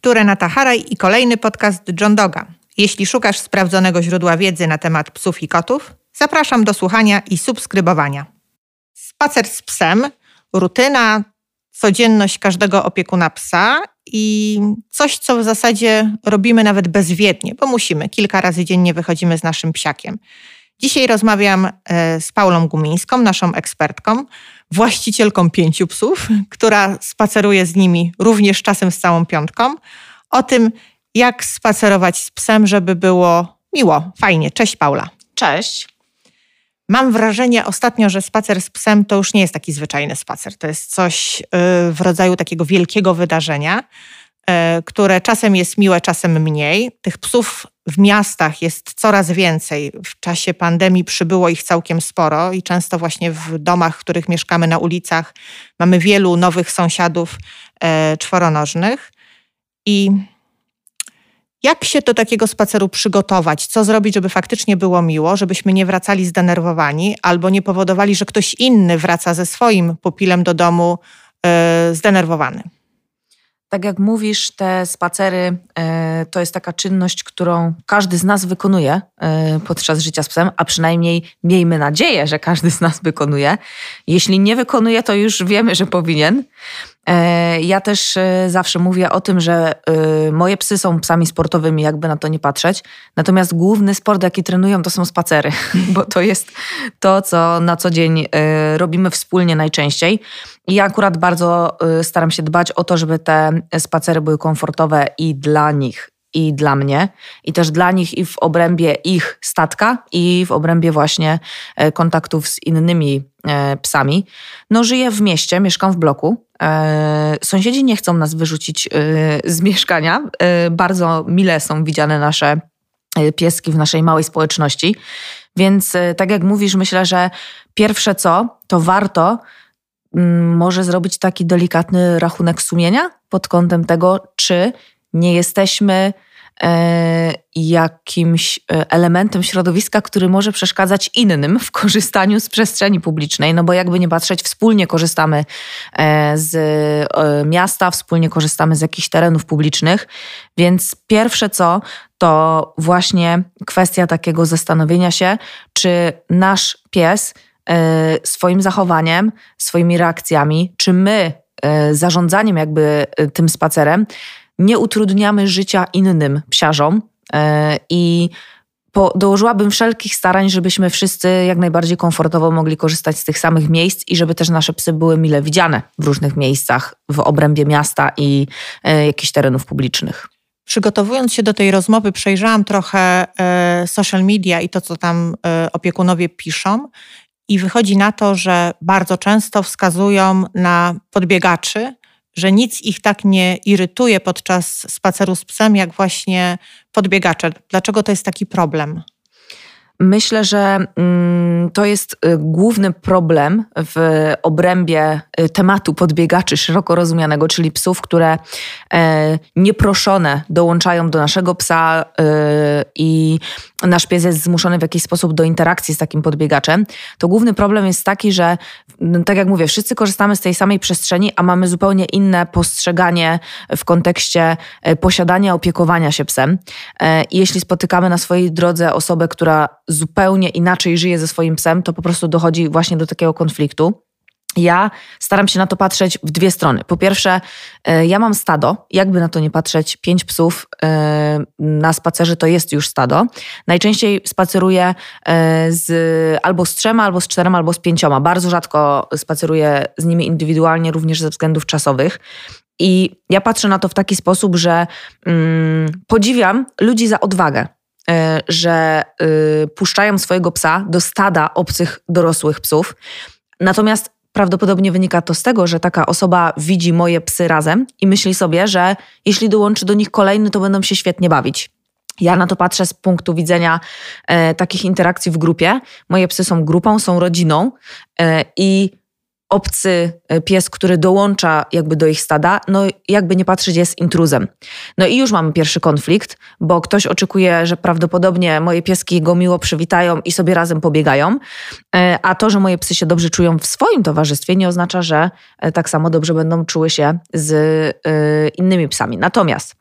Tu Renata Haraj i kolejny podcast John Doga. Jeśli szukasz sprawdzonego źródła wiedzy na temat psów i kotów, zapraszam do słuchania i subskrybowania. Spacer z psem, rutyna, codzienność każdego opiekuna psa i coś, co w zasadzie robimy nawet bezwiednie, bo musimy. Kilka razy dziennie wychodzimy z naszym psiakiem. Dzisiaj rozmawiam e, z Paulą Gumińską, naszą ekspertką, właścicielką pięciu psów, która spaceruje z nimi również czasem z całą piątką, o tym, jak spacerować z psem, żeby było miło, fajnie. Cześć Paula. Cześć. Mam wrażenie ostatnio, że spacer z psem to już nie jest taki zwyczajny spacer. To jest coś y, w rodzaju takiego wielkiego wydarzenia, które czasem jest miłe, czasem mniej. Tych psów w miastach jest coraz więcej. W czasie pandemii przybyło ich całkiem sporo i często właśnie w domach, w których mieszkamy na ulicach, mamy wielu nowych sąsiadów y, czworonożnych. I jak się do takiego spaceru przygotować? Co zrobić, żeby faktycznie było miło, żebyśmy nie wracali zdenerwowani albo nie powodowali, że ktoś inny wraca ze swoim pupilem do domu yy, zdenerwowany? Tak jak mówisz, te spacery e, to jest taka czynność, którą każdy z nas wykonuje e, podczas życia z psem, a przynajmniej miejmy nadzieję, że każdy z nas wykonuje. Jeśli nie wykonuje, to już wiemy, że powinien. E, ja też zawsze mówię o tym, że moje psy są psami sportowymi, jakby na to nie patrzeć. Natomiast główny sport, jaki trenują, to są spacery, bo to jest to, co na co dzień robimy wspólnie najczęściej. I ja akurat bardzo staram się dbać o to, żeby te spacery były komfortowe i dla nich, i dla mnie, i też dla nich, i w obrębie ich statka, i w obrębie właśnie e, kontaktów z innymi e, psami. No, żyję w mieście, mieszkam w bloku. E, sąsiedzi nie chcą nas wyrzucić z mieszkania. Bardzo mile są widziane nasze pieski w naszej małej społeczności. Więc, tak jak mówisz, myślę, że pierwsze co, to warto Mm, może zrobić taki delikatny rachunek sumienia pod kątem tego, czy nie jesteśmy e, jakimś e, elementem środowiska, który może przeszkadzać innym w korzystaniu z przestrzeni publicznej. No bo jakby nie patrzeć, wspólnie korzystamy e, z miasta, wspólnie korzystamy z jakichś terenów publicznych, więc pierwsze co, to właśnie kwestia takiego zastanowienia się, czy nasz pies swoim zachowaniem, swoimi reakcjami, czy my zarządzaniem jakby tym spacerem nie utrudniamy życia innym psiarzom i po, dołożyłabym wszelkich starań, żebyśmy wszyscy jak najbardziej komfortowo mogli korzystać z tych samych miejsc i żeby też nasze psy były mile widziane w różnych miejscach w obrębie miasta i e, jakichś terenów publicznych. Przygotowując się do tej rozmowy, przejrzałam trochę e, social media i to, co tam e, opiekunowie piszą. I wychodzi na to, że bardzo często wskazują na podbiegaczy, że nic ich tak nie irytuje podczas spaceru z psem, jak właśnie podbiegacze. Dlaczego to jest taki problem? Myślę, że mm, to jest y, główny problem w obrębie y, tematu podbiegaczy szeroko rozumianego, czyli psów, które e, nieproszone dołączają do naszego psa y, i nasz pies jest zmuszony w jakiś sposób do interakcji z takim podbiegaczem. To główny problem jest taki, że tak jak mówię, wszyscy korzystamy z tej samej przestrzeni, a mamy zupełnie inne postrzeganie w kontekście e, posiadania, opiekowania się psem. E, jeśli spotykamy na swojej drodze osobę, która zupełnie inaczej żyje ze swoim psem, to po prostu dochodzi właśnie do takiego konfliktu. Ja staram się na to patrzeć w dwie strony. Po pierwsze, e, ja mam stado, jakby na to nie patrzeć, pięć psów e, na spacerze to jest już stado. Najczęściej spaceruję e, z, albo z trzema, albo z czterema, albo z pięcioma. Bardzo rzadko spaceruję z nimi indywidualnie, również ze względów czasowych. I ja patrzę na to w taki sposób, że mm, podziwiam ludzi za odwagę. E, że y, puszczają swojego psa do stada obcych dorosłych psów. Natomiast prawdopodobnie wynika to z tego, że taka osoba widzi moje psy razem i myśli sobie, że jeśli dołączy do nich kolejny, to będą się świetnie bawić. Ja na to patrzę z punktu widzenia e, takich interakcji w grupie. Moje psy są grupą, są rodziną e, i obcy e, pies, który dołącza jakby do ich stada, no jakby nie patrzeć jest intruzem. No i już mamy pierwszy konflikt, bo ktoś oczekuje, że prawdopodobnie moje pieski go miło przywitają i sobie razem pobiegają, e, a to, że moje psy się dobrze czują w swoim towarzystwie nie oznacza, że e, tak samo dobrze będą czuły się z innymi psami. Natomiast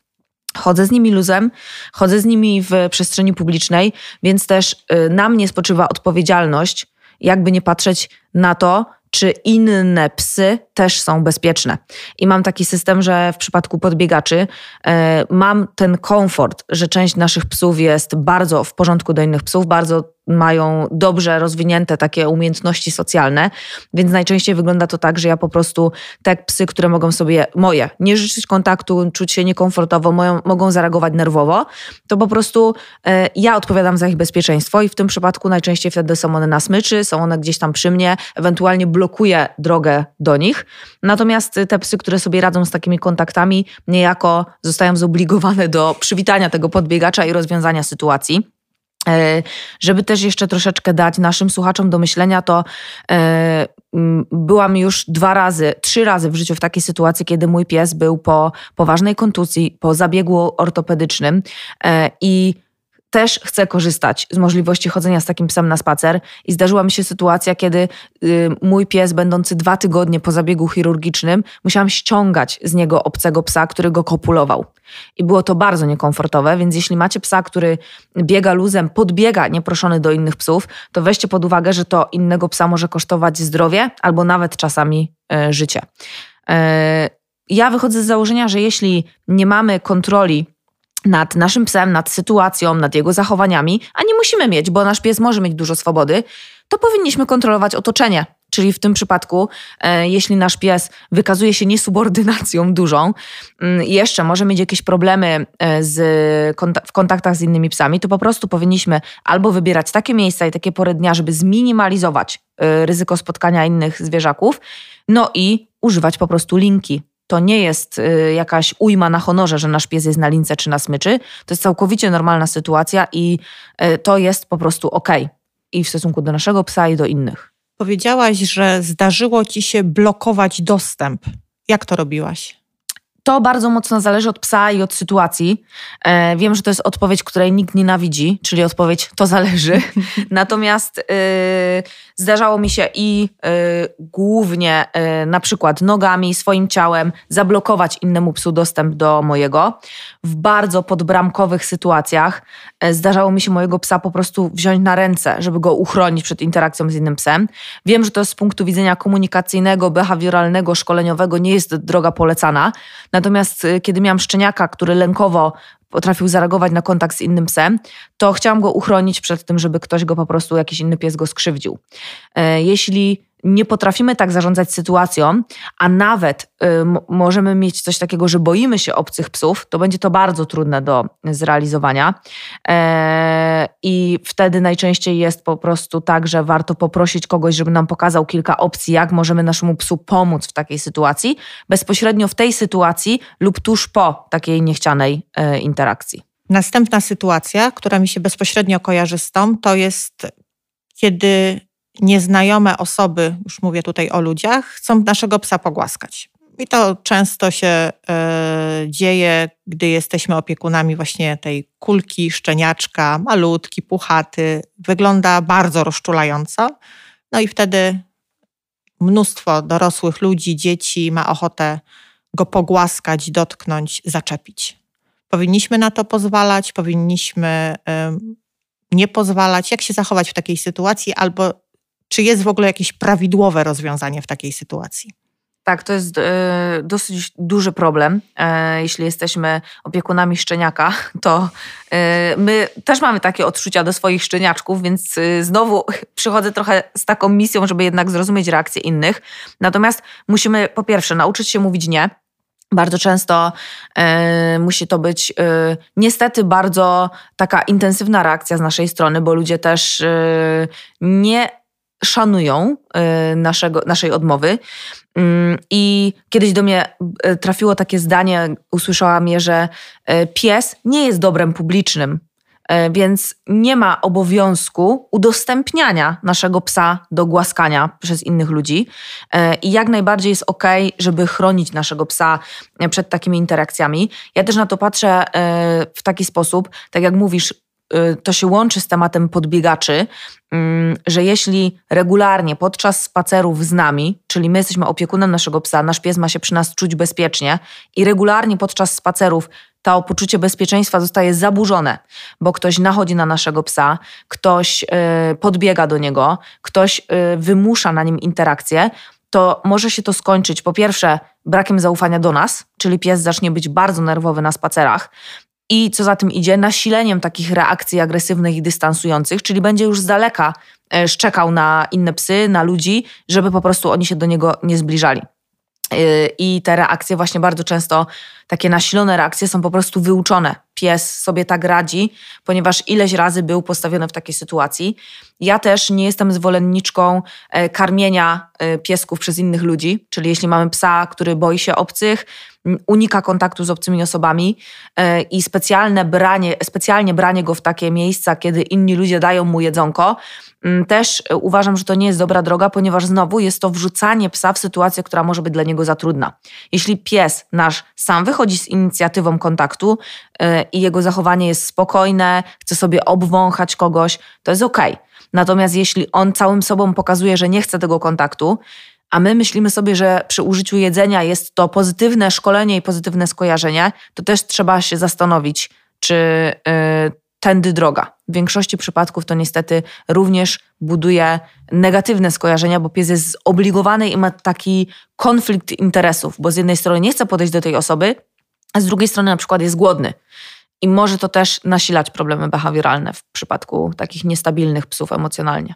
Chodzę z nimi luzem, chodzę z nimi w przestrzeni publicznej, więc też na mnie spoczywa odpowiedzialność, jakby nie patrzeć na to, czy inne psy też są bezpieczne. I mam taki system, że w przypadku podbiegaczy e, mam ten komfort, że część naszych psów jest bardzo w porządku do innych psów, bardzo mają dobrze rozwinięte takie umiejętności socjalne, więc najczęściej wygląda to tak, że ja po prostu te psy, które mogą sobie, moje, nie życzyć kontaktu, czuć się niekomfortowo, moją, mogą zareagować nerwowo, to po prostu e, ja odpowiadam za ich bezpieczeństwo i w tym przypadku najczęściej wtedy są one na smyczy, są one gdzieś tam przy mnie, ewentualnie blokuję drogę do nich. Natomiast te psy, które sobie radzą z takimi kontaktami, niejako zostają zobligowane do przywitania tego podbiegacza i rozwiązania sytuacji. E, żeby też jeszcze troszeczkę dać naszym słuchaczom do myślenia, to e, byłam już dwa razy, trzy razy w życiu w takiej sytuacji, kiedy mój pies był po poważnej kontuzji, po zabiegu ortopedycznym e, i też chcę korzystać z możliwości chodzenia z takim psem na spacer i zdarzyła mi się sytuacja, kiedy y, mój pies, będący dwa tygodnie po zabiegu chirurgicznym, musiałam ściągać z niego obcego psa, który go kopulował. I było to bardzo niekomfortowe, więc jeśli macie psa, który biega luzem, podbiega nieproszony do innych psów, to weźcie pod uwagę, że to innego psa może kosztować zdrowie albo nawet czasami y, życie. Y, ja wychodzę z założenia, że jeśli nie mamy kontroli nad naszym psem, nad sytuacją, nad jego zachowaniami, a nie musimy mieć, bo nasz pies może mieć dużo swobody, to powinniśmy kontrolować otoczenie. Czyli w tym przypadku, e, jeśli nasz pies wykazuje się niesubordynacją dużą, mm, jeszcze może mieć jakieś problemy e, z, w kontaktach z innymi psami, to po prostu powinniśmy albo wybierać takie miejsca i takie pory dnia, żeby zminimalizować e, ryzyko spotkania innych zwierzaków, no i używać po prostu linki to nie jest y, jakaś ujma na honorze, że nasz pies jest na lince czy na smyczy. To jest całkowicie normalna sytuacja i y, to jest po prostu ok. I w stosunku do naszego psa i do innych. Powiedziałaś, że zdarzyło ci się blokować dostęp. Jak to robiłaś? To bardzo mocno zależy od psa i od sytuacji. E, wiem, że to jest odpowiedź, której nikt nienawidzi, czyli odpowiedź to zależy. Natomiast y, zdarzało mi się i y, głównie y, na przykład nogami, swoim ciałem zablokować innemu psu dostęp do mojego. W bardzo podbramkowych sytuacjach zdarzało mi się mojego psa po prostu wziąć na ręce, żeby go uchronić przed interakcją z innym psem. Wiem, że to z punktu widzenia komunikacyjnego, behawioralnego, szkoleniowego nie jest droga polecana. Natomiast y, kiedy miałam szczeniaka, który lękowo potrafił zareagować na kontakt z innym psem, to chciałam go uchronić przed tym, żeby ktoś go po prostu, jakiś inny pies go skrzywdził. E, jeśli nie potrafimy tak zarządzać sytuacją, a nawet y, możemy mieć coś takiego, że boimy się obcych psów, to będzie to bardzo trudne do zrealizowania. E, I wtedy najczęściej jest po prostu tak, że warto poprosić kogoś, żeby nam pokazał kilka opcji, jak możemy naszemu psu pomóc w takiej sytuacji, bezpośrednio w tej sytuacji lub tuż po takiej niechcianej e, interakcji. Następna sytuacja, która mi się bezpośrednio kojarzy z tą, to jest kiedy nieznajome osoby, już mówię tutaj o ludziach, chcą naszego psa pogłaskać. I to często się e, dzieje, gdy jesteśmy opiekunami właśnie tej kulki, szczeniaczka, malutki, puchaty. Wygląda bardzo rozczulająco. No i wtedy mnóstwo dorosłych ludzi, dzieci ma ochotę go pogłaskać, dotknąć, zaczepić. Powinniśmy na to pozwalać, powinniśmy nie pozwalać. Jak się zachować w takiej sytuacji, albo czy jest w ogóle jakieś prawidłowe rozwiązanie w takiej sytuacji? Tak, to jest e, dosyć duży problem. E, jeśli jesteśmy opiekunami szczeniaka, to e, my też mamy takie odczucia do swoich szczeniaczków, więc znowu przychodzę trochę z taką misją, żeby jednak zrozumieć reakcje innych. Natomiast musimy po pierwsze nauczyć się mówić nie. Bardzo często y, musi to być y, niestety bardzo taka intensywna reakcja z naszej strony, bo ludzie też y, nie szanują y, naszego, naszej odmowy. Mm, I kiedyś do mnie y, trafiło takie zdanie, usłyszałam je, że y, pies nie jest dobrem publicznym, więc nie ma obowiązku udostępniania naszego psa do głaskania przez innych ludzi. I jak najbardziej jest ok, żeby chronić naszego psa przed takimi interakcjami. Ja też na to patrzę w taki sposób, tak jak mówisz, to się łączy z tematem podbiegaczy, mm, że jeśli regularnie podczas spacerów z nami, czyli my jesteśmy opiekunem naszego psa, nasz pies ma się przy nas czuć bezpiecznie i regularnie podczas spacerów to poczucie bezpieczeństwa zostaje zaburzone, bo ktoś nachodzi na naszego psa, ktoś y, podbiega do niego, ktoś y, wymusza na nim interakcję, to może się to skończyć po pierwsze brakiem zaufania do nas, czyli pies zacznie być bardzo nerwowy na spacerach. I co za tym idzie, nasileniem takich reakcji agresywnych i dystansujących, czyli będzie już z daleka e, szczekał na inne psy, na ludzi, żeby po prostu oni się do niego nie zbliżali. Y, I te reakcje, właśnie bardzo często takie nasilone reakcje, są po prostu wyuczone. Pies sobie tak radzi, ponieważ ileś razy był postawiony w takiej sytuacji. Ja też nie jestem zwolenniczką e, karmienia e, piesków przez innych ludzi, czyli jeśli mamy psa, który boi się obcych, unika kontaktu z obcymi osobami e, i specjalne branie, specjalnie branie go w takie miejsca, kiedy inni ludzie dają mu jedzonko, też uważam, że to nie jest dobra droga, ponieważ znowu jest to wrzucanie psa w sytuację, która może być dla niego za trudna. Jeśli pies nasz sam wychodzi z inicjatywą kontaktu e, i jego zachowanie jest spokojne, chce sobie obwąchać kogoś, to jest ok. Natomiast jeśli on całym sobą pokazuje, że nie chce tego kontaktu, a my myślimy sobie, że przy użyciu jedzenia jest to pozytywne szkolenie i pozytywne skojarzenie, to też trzeba się zastanowić, czy yy, tędy droga. W większości przypadków to niestety również buduje negatywne skojarzenia, bo pies jest zobligowany i ma taki konflikt interesów, bo z jednej strony nie chce podejść do tej osoby, a z drugiej strony na przykład jest głodny. I może to też nasilać problemy behawioralne w przypadku takich niestabilnych psów emocjonalnie.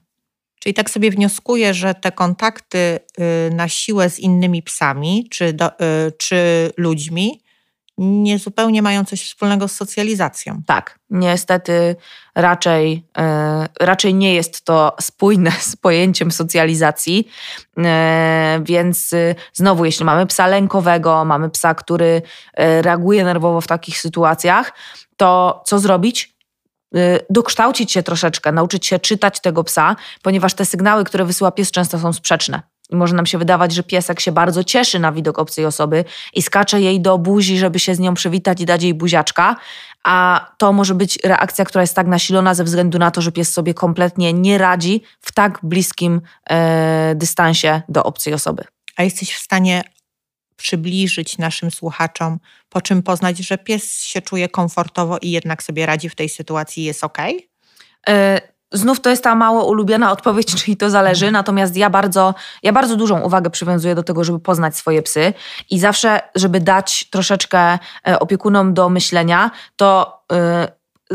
Czyli tak sobie wnioskuję, że te kontakty y, na siłę z innymi psami czy, do, y, czy ludźmi nie zupełnie mają coś wspólnego z socjalizacją. Tak, niestety raczej, e, raczej nie jest to spójne z pojęciem socjalizacji, e, więc e, znowu, jeśli mamy psa lękowego, mamy psa, który reaguje nerwowo w takich sytuacjach, to co zrobić? Dokształcić się troszeczkę, nauczyć się czytać tego psa, ponieważ te sygnały, które wysyła pies, często są sprzeczne. I może nam się wydawać, że piesek się bardzo cieszy na widok obcej osoby i skacze jej do buzi, żeby się z nią przywitać i dać jej buziaczka, a to może być reakcja, która jest tak nasilona ze względu na to, że pies sobie kompletnie nie radzi w tak bliskim e, dystansie do obcej osoby. A jesteś w stanie przybliżyć naszym słuchaczom, po czym poznać, że pies się czuje komfortowo i jednak sobie radzi w tej sytuacji jest ok? E, Znów to jest ta mało ulubiona odpowiedź, czyli to zależy, natomiast ja bardzo, ja bardzo dużą uwagę przywiązuję do tego, żeby poznać swoje psy i zawsze, żeby dać troszeczkę e, opiekunom do myślenia, to yy,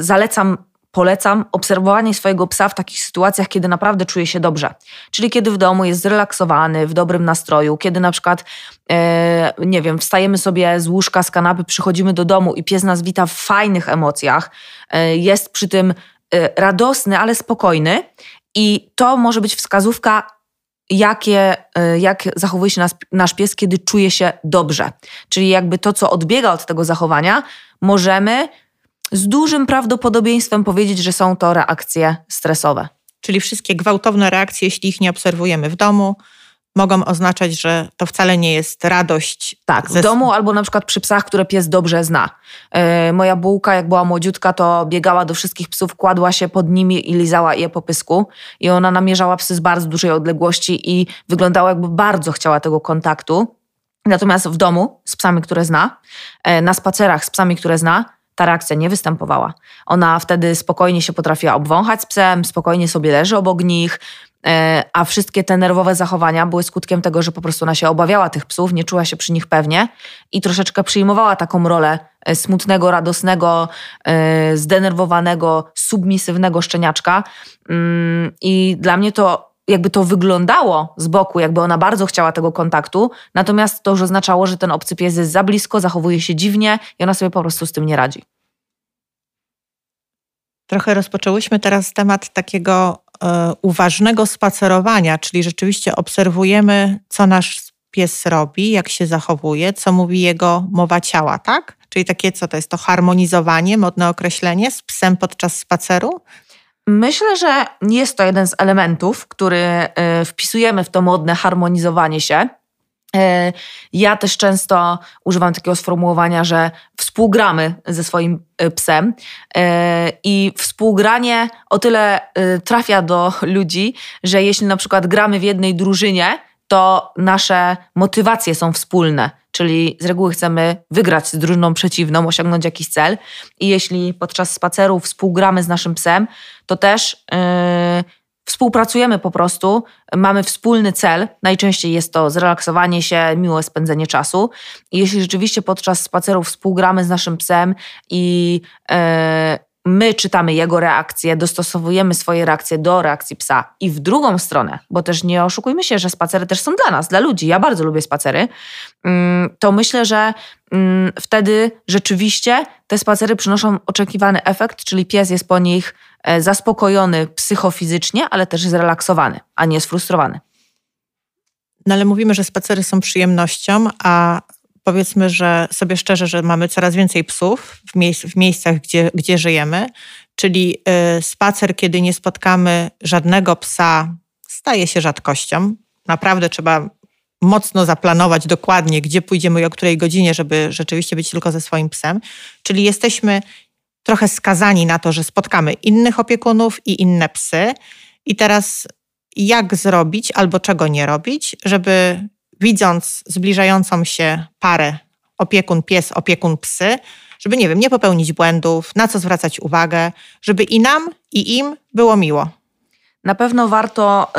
zalecam polecam obserwowanie swojego psa w takich sytuacjach, kiedy naprawdę czuje się dobrze. Czyli kiedy w domu jest zrelaksowany, w dobrym nastroju, kiedy na przykład, e, nie wiem, wstajemy sobie z łóżka, z kanapy, przychodzimy do domu i pies nas wita w fajnych emocjach, jest przy tym radosny, ale spokojny. I to może być wskazówka, jakie, y, jak zachowuje się nasz, nasz pies, kiedy czuje się dobrze. Czyli jakby to, co odbiega od tego zachowania, możemy z dużym prawdopodobieństwem powiedzieć, że są to reakcje stresowe. Czyli wszystkie gwałtowne reakcje, jeśli ich nie obserwujemy w domu, mogą oznaczać, że to wcale nie jest radość. Tak, w domu albo na przykład przy psach, które pies dobrze zna. Yy, moja bułka, jak była młodziutka, to biegała do wszystkich psów, kładła się pod nimi i lizała je po pysku. I ona namierzała psy z bardzo dużej odległości i wyglądała jakby bardzo chciała tego kontaktu. Natomiast w domu z psami, które zna, yy, na spacerach z psami, które zna, ta reakcja nie występowała. Ona wtedy spokojnie się potrafiła obwąchać z psem, spokojnie sobie leży obok nich, a wszystkie te nerwowe zachowania były skutkiem tego, że po prostu ona się obawiała tych psów, nie czuła się przy nich pewnie i troszeczkę przyjmowała taką rolę e, smutnego, radosnego, e, zdenerwowanego, submisywnego szczeniaczka. Mm, I dla mnie to jakby to wyglądało z boku, jakby ona bardzo chciała tego kontaktu, natomiast to już oznaczało, że ten obcy pies jest za blisko, zachowuje się dziwnie i ona sobie po prostu z tym nie radzi. Trochę rozpoczęłyśmy teraz temat takiego E, uważnego spacerowania, czyli rzeczywiście obserwujemy, co nasz pies robi, jak się zachowuje, co mówi jego mowa ciała, tak? Czyli takie, co to jest to harmonizowanie, modne określenie z psem podczas spaceru? Myślę, że jest to jeden z elementów, który e, wpisujemy w to modne harmonizowanie się. E, ja też często używam takiego sformułowania, że współgramy ze swoim e, psem e, i współgranie o tyle trafia do ludzi, że jeśli na przykład gramy w jednej drużynie, to nasze motywacje są wspólne. czyli z reguły chcemy wygrać z drużyną przeciwną, osiągnąć jakiś cel. I jeśli podczas spaceru współgramy z naszym psem, to też yy, współpracujemy po prostu, mamy wspólny cel. Najczęściej jest to zrelaksowanie się, miłe spędzenie czasu. I jeśli rzeczywiście podczas spaceru współgramy z naszym psem i yy, my czytamy jego reakcje, dostosowujemy swoje reakcje do reakcji psa i w drugą stronę, bo też nie oszukujmy się, że spacery też są dla nas, dla ludzi. Ja bardzo lubię spacery. Mm, to myślę, że mm, wtedy rzeczywiście te spacery przynoszą oczekiwany efekt, czyli pies jest po nich zaspokojony psychofizycznie, ale też zrelaksowany, a nie sfrustrowany. No ale mówimy, że spacery są przyjemnością, a powiedzmy, że sobie szczerze, że mamy coraz więcej psów w, miejsc, w miejscach, gdzie, gdzie żyjemy, czyli y, spacer, kiedy nie spotkamy żadnego psa, staje się rzadkością. Naprawdę trzeba mocno zaplanować dokładnie, gdzie pójdziemy i o której godzinie, żeby rzeczywiście być tylko ze swoim psem. Czyli jesteśmy trochę skazani na to, że spotkamy innych opiekunów i inne psy. I teraz jak zrobić albo czego nie robić, żeby widząc zbliżającą się parę opiekun pies, opiekun psy, żeby nie wiem, nie popełnić błędów, na co zwracać uwagę, żeby i nam, i im było miło. Na pewno warto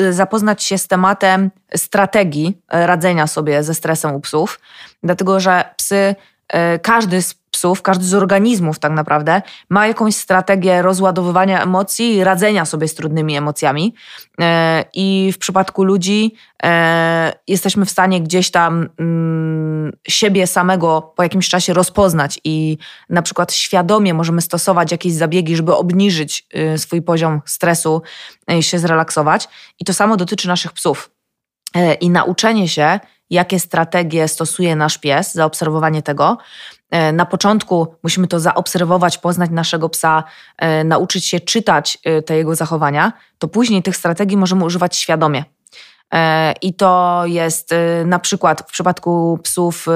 y, zapoznać się z tematem strategii radzenia sobie ze stresem u psów, dlatego że psy, y, każdy z psów, każdy z organizmów tak naprawdę ma jakąś strategię rozładowywania emocji radzenia sobie z trudnymi emocjami. E, I w przypadku ludzi e, jesteśmy w stanie gdzieś tam mm, siebie samego po jakimś czasie rozpoznać i na przykład świadomie możemy stosować jakieś zabiegi, żeby obniżyć y, swój poziom stresu i się zrelaksować. I to samo dotyczy naszych psów. E, I nauczenie się, jakie strategie stosuje nasz pies, zaobserwowanie tego, E, na początku musimy to zaobserwować, poznać naszego psa, e, nauczyć się czytać te jego zachowania, to później tych strategii możemy używać świadomie. I to jest na przykład w przypadku psów,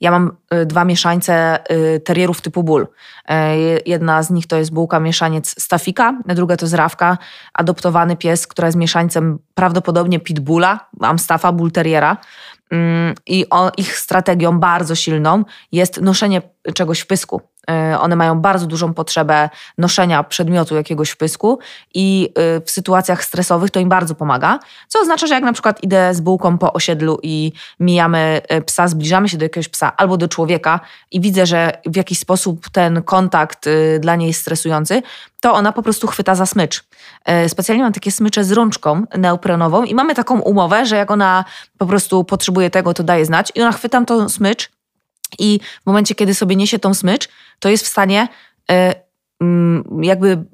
ja mam dwa mieszańce terierów typu ból. Jedna z nich to jest bułka mieszaniec Stafika, druga to jest Rawka, adoptowany pies, która jest mieszańcem prawdopodobnie Pitbulla, Amstaffa, Bull Terriera. Mm, I ich strategią bardzo silną jest noszenie czegoś w pysku. E, one mają bardzo dużą potrzebę noszenia przedmiotu jakiegoś w pysku i e, w sytuacjach stresowych to im bardzo pomaga. Co oznacza, że jak na przykład idę z bułką po osiedlu i mijamy e, psa, zbliżamy się do jakiegoś psa albo do człowieka i widzę, że w jakiś sposób ten kontakt dla niej jest stresujący, to ona po prostu chwyta za smycz. Specjalnie mam takie smycze z rączką neoprenową i mamy taką umowę, że jak ona po prostu potrzebuje tego, to daje znać i ona chwytam tą smycz i w momencie, kiedy sobie niesie tą smycz, to jest w stanie e, mm, jakby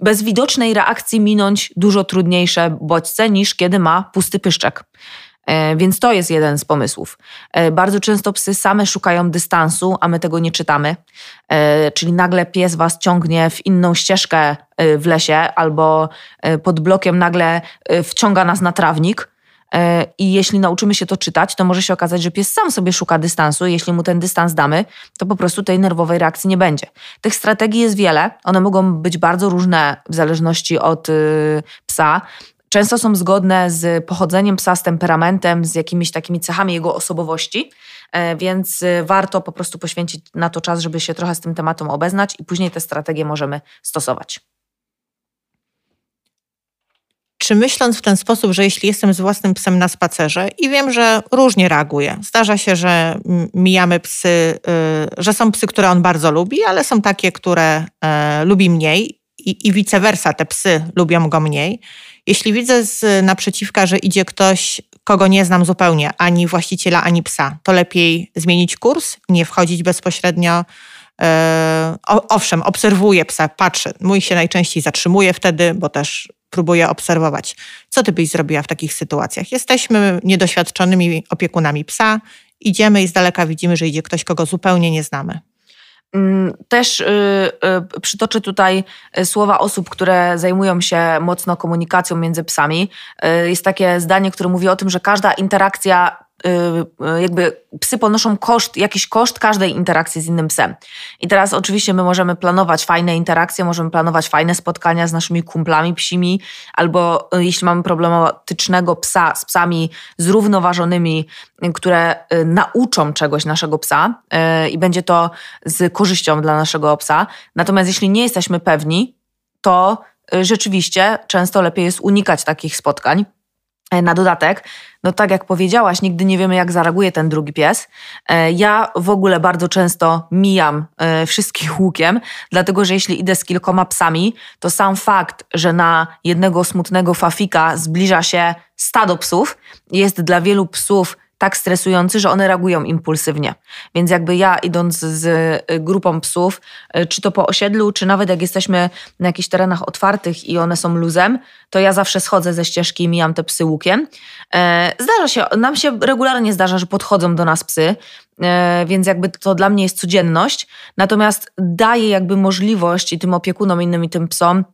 bez widocznej reakcji minąć dużo trudniejsze bodźce niż kiedy ma pusty pyszczek. E, więc to jest jeden z pomysłów. E, bardzo często psy same szukają dystansu, a my tego nie czytamy. Czyli nagle pies was ciągnie w inną ścieżkę w lesie, albo pod blokiem nagle wciąga nas na trawnik I jeśli nauczymy się to czytać, to może się okazać, że pies sam sobie szuka dystansu. Jeśli mu ten dystans damy, to po prostu tej nerwowej reakcji nie będzie. Tych strategii jest wiele. One mogą być bardzo różne w zależności od y, psa. Często są zgodne z pochodzeniem psa, z temperamentem, z jakimiś takimi cechami jego osobowości, e, więc y, warto po prostu poświęcić na to czas, żeby się trochę z tym tematem obeznać i później te strategie możemy stosować. Czy myśląc w ten sposób, że jeśli jestem z własnym psem na spacerze i wiem, że różnie reaguje, zdarza się, że mijamy psy, y, że są psy, które on bardzo lubi, ale są takie, które e, lubi mniej i, i vice versa, te psy lubią go mniej. Jeśli widzę z naprzeciwka, że idzie ktoś, kogo nie znam zupełnie, ani właściciela, ani psa, to lepiej zmienić kurs, nie wchodzić bezpośrednio. E, owszem, obserwuję psa, patrzę. Mój się najczęściej zatrzymuje wtedy, bo też próbuję obserwować. Co ty byś zrobiła w takich sytuacjach? Jesteśmy niedoświadczonymi opiekunami psa, idziemy i z daleka widzimy, że idzie ktoś, kogo zupełnie nie znamy. Mm, też y, y, przytoczę tutaj y, słowa osób, które zajmują się mocno komunikacją między psami. Jest takie zdanie, które mówi o tym, że każda interakcja y, jakby psy ponoszą koszt, jakiś koszt każdej interakcji z innym psem. I teraz oczywiście my możemy planować fajne interakcje, możemy planować fajne spotkania z naszymi kumplami psimi, albo y, jeśli mamy problematycznego psa z psami zrównoważonymi, które nauczą czegoś naszego psa i będzie to z korzyścią dla naszego psa. Natomiast jeśli nie jesteśmy pewni, to rzeczywiście często lepiej jest unikać takich spotkań. E, na dodatek, no tak jak powiedziałaś, nigdy nie wiemy, jak zareaguje ten drugi pies. E, ja w ogóle bardzo często mijam e, wszystkich łukiem, dlatego że jeśli idę z kilkoma psami, to sam fakt, że na jednego smutnego fafika zbliża się stado psów, jest dla wielu psów tak stresujący, że one reagują impulsywnie. Więc jakby ja idąc z y, grupą psów, y, czy to po osiedlu, czy nawet jak jesteśmy na jakichś terenach otwartych i one są luzem, to ja zawsze schodzę ze ścieżki i mijam te psy łukiem. E, zdarza się, nam się regularnie zdarza, że podchodzą do nas psy, e, więc jakby to dla mnie jest codzienność. Natomiast daje jakby możliwość i tym opiekunom, innym i tym psom,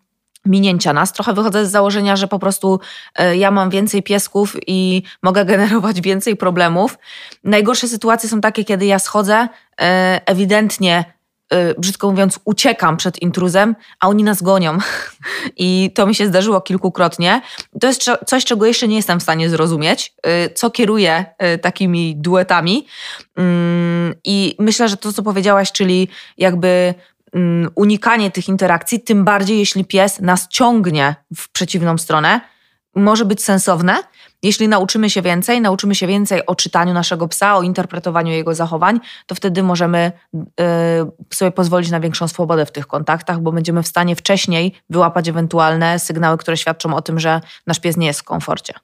minięcia nas. Trochę wychodzę z założenia, że po prostu e, ja mam więcej piesków i mogę generować więcej problemów. Najgorsze sytuacje są takie, kiedy ja schodzę, e, ewidentnie e, brzydko mówiąc, uciekam przed intruzem, a oni nas gonią. I to mi się zdarzyło kilkukrotnie. To jest coś, czego jeszcze nie jestem w stanie zrozumieć, co kieruje takimi duetami. Mm, I myślę, że to, co powiedziałaś, czyli jakby unikanie tych interakcji, tym bardziej jeśli pies nas ciągnie w przeciwną stronę, może być sensowne. Jeśli nauczymy się więcej, nauczymy się więcej o czytaniu naszego psa, o interpretowaniu jego zachowań, to wtedy możemy yy, sobie pozwolić na większą swobodę w tych kontaktach, bo będziemy w stanie wcześniej wyłapać ewentualne sygnały, które świadczą o tym, że nasz pies nie jest w komforcie.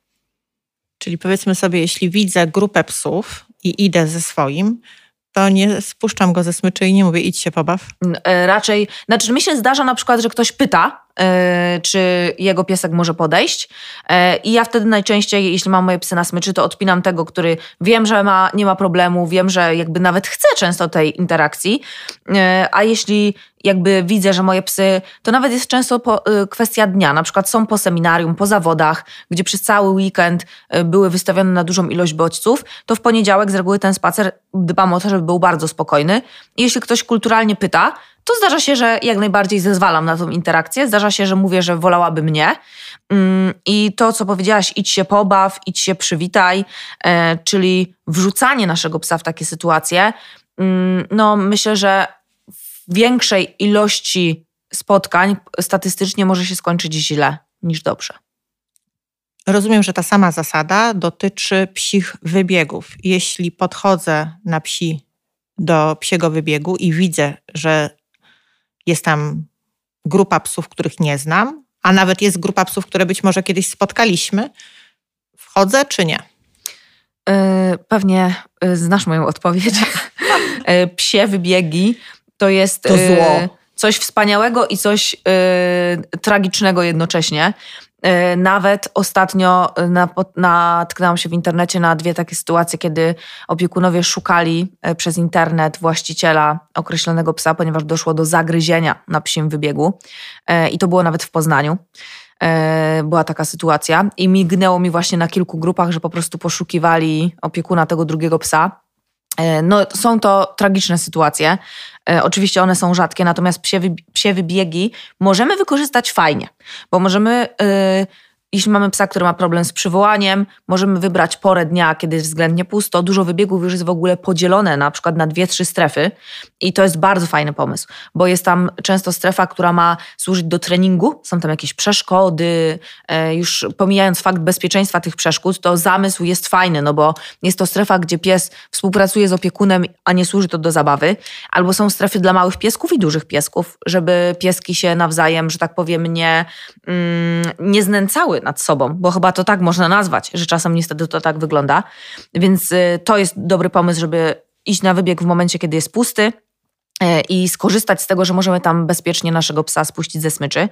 Czyli powiedzmy sobie, jeśli widzę grupę psów i idę ze swoim, to nie spuszczam go ze smyczy i nie mówię idź się pobaw. E, raczej, znaczy mi się zdarza na przykład, że ktoś pyta, czy jego piesek może podejść. E, I ja wtedy najczęściej, jeśli mam moje psy na smyczy, to odpinam tego, który wiem, że ma, nie ma problemu, wiem, że jakby nawet chce często tej interakcji. E, a jeśli jakby widzę, że moje psy, to nawet jest często po, kwestia dnia. Na przykład są po seminarium, po zawodach, gdzie przez cały weekend były wystawione na dużą ilość bodźców, to w poniedziałek z reguły ten spacer dbam o to, żeby był bardzo spokojny. I jeśli ktoś kulturalnie pyta, to zdarza się, że jak najbardziej zezwalam na tą interakcję. Zdarza się, że mówię, że wolałaby mnie. Mm, I to, co powiedziałaś, idź się pobaw, idź się przywitaj, e, czyli wrzucanie naszego psa w takie sytuacje, mm, no myślę, że w większej ilości spotkań statystycznie może się skończyć źle niż dobrze. Rozumiem, że ta sama zasada dotyczy psich wybiegów. Jeśli podchodzę na psi do psiego wybiegu i widzę, że jest tam grupa psów, których nie znam, a nawet jest grupa psów, które być może kiedyś spotkaliśmy. Wchodzę czy nie? E, pewnie e, znasz moją odpowiedź. E, psie wybiegi to jest to coś wspaniałego i coś tragicznego jednocześnie. E, nawet ostatnio natknęłam się w internecie na dwie takie sytuacje, kiedy opiekunowie szukali e, przez internet właściciela określonego psa, ponieważ doszło do zagryzienia na psim wybiegu. E, I to było nawet w Poznaniu. Była taka sytuacja i mignęło mi właśnie na kilku grupach, że po prostu poszukiwali opiekuna tego drugiego psa. No, są to tragiczne sytuacje. E, oczywiście one są rzadkie, natomiast psie, psie wybiegi możemy wykorzystać fajnie, bo możemy y, jeśli mamy psa, który ma problem z przywołaniem, możemy wybrać porę dnia, kiedy jest względnie pusto. Dużo wybiegów już jest w ogóle podzielone na przykład na dwie, trzy strefy i to jest bardzo fajny pomysł, bo jest tam często strefa, która ma służyć do treningu, są tam jakieś przeszkody, e, już pomijając fakt bezpieczeństwa tych przeszkód, to zamysł jest fajny, no bo jest to strefa, gdzie pies współpracuje z opiekunem, a nie służy to do zabawy, albo są strefy dla małych piesków i dużych piesków, żeby pieski się nawzajem, że tak powiem, nie, mm, nie znęcały nad sobą, bo chyba to tak można nazwać, że czasem niestety to tak wygląda. Więc y, to jest dobry pomysł, żeby iść na wybieg w momencie, kiedy jest pusty y, i skorzystać z tego, że możemy tam bezpiecznie naszego psa spuścić ze smyczy.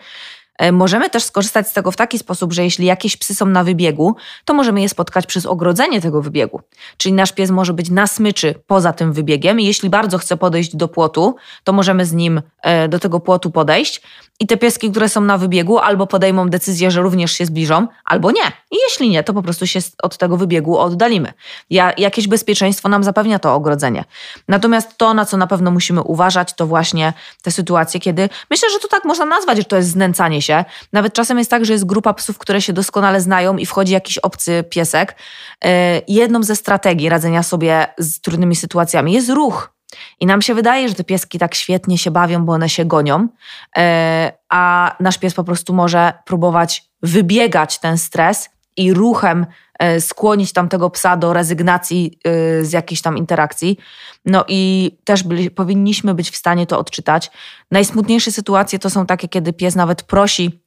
E, możemy też skorzystać z tego w taki sposób, że jeśli jakieś psy są na wybiegu, to możemy je spotkać przez ogrodzenie tego wybiegu. Czyli nasz pies może być na smyczy poza tym wybiegiem i jeśli bardzo chce podejść do płotu, to możemy z nim e, do tego płotu podejść. I te pieski, które są na wybiegu, albo podejmą decyzję, że również się zbliżą, albo nie. I jeśli nie, to po prostu się od tego wybiegu oddalimy. Ja, jakieś bezpieczeństwo nam zapewnia to ogrodzenie. Natomiast to, na co na pewno musimy uważać, to właśnie te sytuacje, kiedy myślę, że to tak można nazwać, że to jest znęcanie się. Nawet czasem jest tak, że jest grupa psów, które się doskonale znają i wchodzi jakiś obcy piesek. E, jedną ze strategii radzenia sobie z trudnymi sytuacjami jest ruch. I nam się wydaje, że te pieski tak świetnie się bawią, bo one się gonią, e, a nasz pies po prostu może próbować wybiegać ten stres i ruchem e, skłonić tamtego psa do rezygnacji z jakiejś tam interakcji. No i też byli, powinniśmy być w stanie to odczytać. Najsmutniejsze sytuacje to są takie, kiedy pies nawet prosi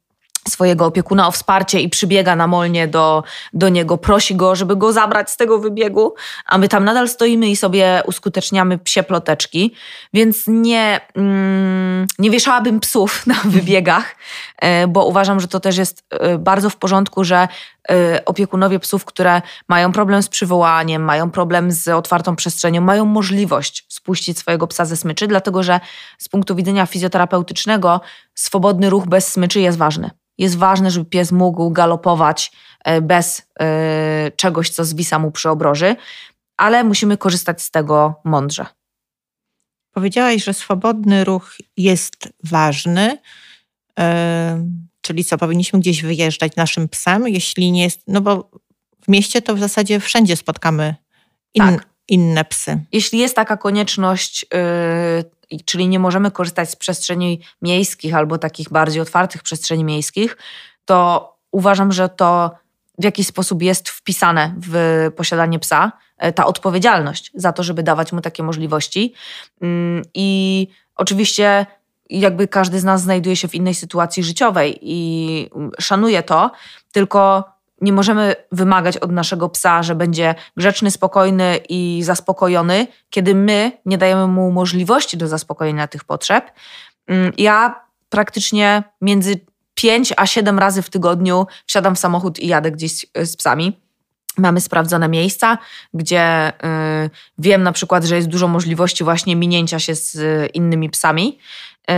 swojego opiekuna o wsparcie i przybiega namolnie do, do niego, prosi go, żeby go zabrać z tego wybiegu, a my tam nadal stoimy i sobie uskuteczniamy psie ploteczki, więc nie, mm, nie wieszałabym psów na wybiegach, e, bo uważam, że to też jest e, bardzo w porządku, że e, opiekunowie psów, które mają problem z przywołaniem, mają problem z otwartą przestrzenią, mają możliwość spuścić swojego psa ze smyczy, dlatego że z punktu widzenia fizjoterapeutycznego swobodny ruch bez smyczy jest ważny jest ważne, żeby pies mógł galopować e, bez e, czegoś, co zwisa mu przy obroży, ale musimy korzystać z tego mądrze. Powiedziałaś, że swobodny ruch jest ważny, czyli co, powinniśmy gdzieś wyjeżdżać naszym psem, jeśli nie jest, no bo w mieście to w zasadzie wszędzie spotkamy in, tak. inne psy. Jeśli jest taka konieczność, czyli nie możemy korzystać z przestrzeni miejskich albo takich bardziej otwartych przestrzeni miejskich, to uważam, że to w jakiś sposób jest wpisane w posiadanie psa, e, ta odpowiedzialność za to, żeby dawać mu takie możliwości. Mm, I oczywiście jakby każdy z nas znajduje się w innej sytuacji życiowej i szanuje to, tylko nie możemy wymagać od naszego psa, że będzie grzeczny, spokojny i zaspokojony, kiedy my nie dajemy mu możliwości do zaspokojenia tych potrzeb. Mm, ja praktycznie między 5 a 7 razy w tygodniu wsiadam w samochód i jadę gdzieś z psami. Mamy sprawdzone miejsca, gdzie y, wiem na przykład, że jest dużo możliwości właśnie minięcia się z y, innymi psami. Y,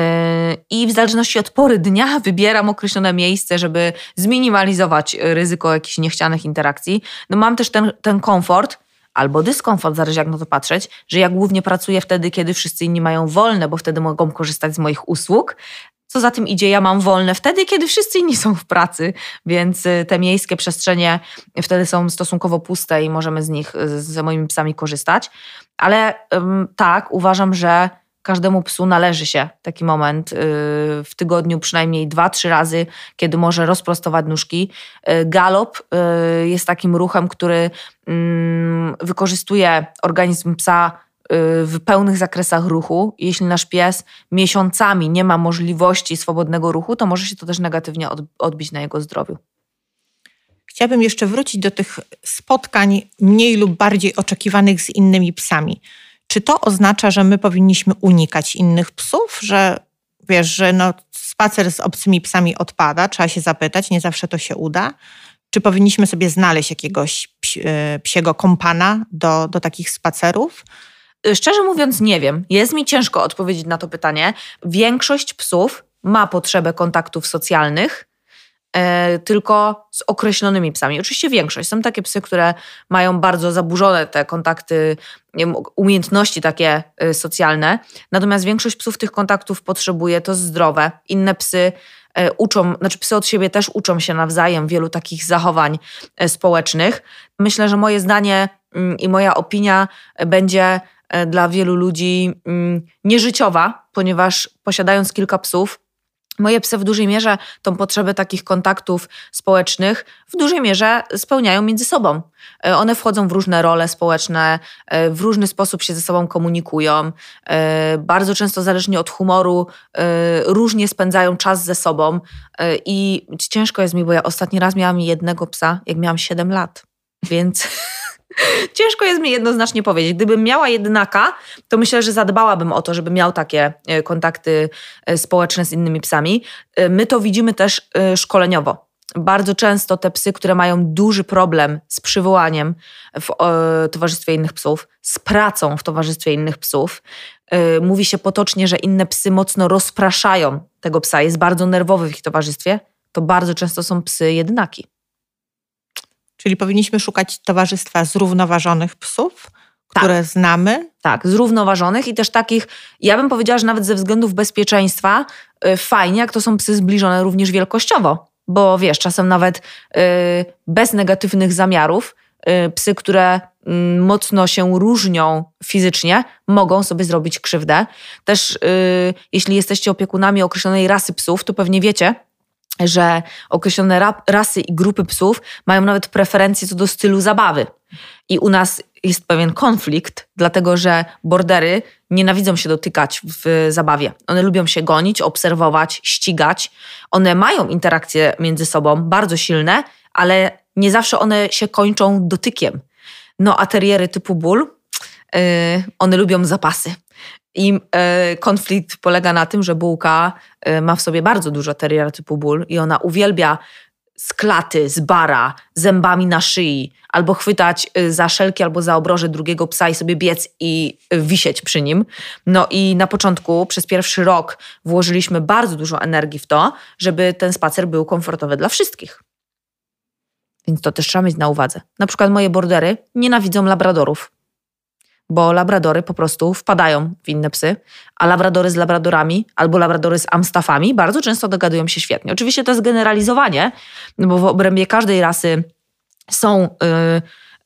I w zależności od pory dnia wybieram określone miejsce, żeby zminimalizować ryzyko jakichś niechcianych interakcji. No mam też ten, ten komfort, albo dyskomfort, zależy jak na to patrzeć, że ja głównie pracuję wtedy, kiedy wszyscy inni mają wolne, bo wtedy mogą korzystać z moich usług, co za tym idzie, ja mam wolne wtedy, kiedy wszyscy inni są w pracy, więc y, te miejskie przestrzenie wtedy są stosunkowo puste i możemy z nich, y, z moimi psami korzystać. Ale tak, uważam, że każdemu psu należy się taki moment y, w tygodniu przynajmniej dwa, trzy razy, kiedy może rozprostować nóżki. Galop jest takim ruchem, który mm, wykorzystuje organizm psa w pełnych zakresach ruchu. Jeśli nasz pies miesiącami nie ma możliwości swobodnego ruchu, to może się to też negatywnie odbić na jego zdrowiu. Chciałabym jeszcze wrócić do tych spotkań mniej lub bardziej oczekiwanych z innymi psami. Czy to oznacza, że my powinniśmy unikać innych psów, że wiesz, że no, spacer z obcymi psami odpada, trzeba się zapytać, nie zawsze to się uda. Czy powinniśmy sobie znaleźć jakiegoś e, psiego kompana do, do takich spacerów? Y, szczerze mówiąc, nie wiem. Jest mi ciężko odpowiedzieć na to pytanie. Większość psów ma potrzebę kontaktów socjalnych, e, tylko z określonymi psami. Oczywiście większość. Są takie psy, które mają bardzo zaburzone te kontakty, wiem, umiejętności takie y, socjalne. Natomiast większość psów tych kontaktów potrzebuje, to zdrowe. Inne psy e, uczą, znaczy psy od siebie też uczą się nawzajem wielu takich zachowań e, społecznych. Myślę, że moje zdanie mm, i moja opinia będzie E, dla wielu ludzi mm, nieżyciowa, ponieważ posiadając kilka psów, Moje psy w dużej mierze tą potrzebę takich kontaktów społecznych w dużej mierze spełniają między sobą. E, one wchodzą w różne role społeczne, e, w różny sposób się ze sobą komunikują, bardzo często zależnie od humoru różnie spędzają czas ze sobą. I ciężko jest mi, bo ja ostatni raz miałam jednego psa, jak miałam 7 lat, więc Ciężko jest mi jednoznacznie powiedzieć. Gdybym miała jednaka, to myślę, że zadbałabym o to, żeby miał takie e, kontakty e, społeczne z innymi psami. E, my to widzimy też szkoleniowo. Bardzo często te psy, które mają duży problem z przywołaniem w towarzystwie innych psów, z pracą w towarzystwie innych psów, mówi się potocznie, że inne psy mocno rozpraszają tego psa, jest bardzo nerwowy w ich towarzystwie, to bardzo często są psy jednaki. Czyli powinniśmy szukać towarzystwa zrównoważonych psów, które tak. znamy. Tak, zrównoważonych i też takich, ja bym powiedziała, że nawet ze względów bezpieczeństwa y, fajnie, jak to są psy zbliżone również wielkościowo. Bo wiesz, czasem nawet y, bez negatywnych zamiarów y, psy, które mm, mocno się różnią fizycznie, mogą sobie zrobić krzywdę. Też jeśli jesteście opiekunami określonej rasy psów, to pewnie wiecie, że określone rasy i grupy psów mają nawet preferencje co do stylu zabawy. I u nas jest pewien konflikt, dlatego że bordery nienawidzą się dotykać w zabawie. One lubią się gonić, obserwować, ścigać. One mają interakcje między sobą bardzo silne, ale nie zawsze one się kończą dotykiem. No a teriery typu ból, yy, one lubią zapasy. I e, konflikt polega na tym, że bułka e, ma w sobie bardzo dużo teriera typu ból i ona uwielbia z klaty, z bara, zębami na szyi, albo chwytać e, za szelki albo za obroże drugiego psa i sobie biec i wisieć przy nim. No i na początku, przez pierwszy rok, włożyliśmy bardzo dużo energii w to, żeby ten spacer był komfortowy dla wszystkich. Więc to też trzeba mieć na uwadze. Na przykład moje bordery nienawidzą labradorów bo labradory po prostu wpadają w inne psy, a labradory z labradorami albo labradory z amstafami bardzo często dogadują się świetnie. Oczywiście to jest generalizowanie, no bo w obrębie każdej rasy są yy,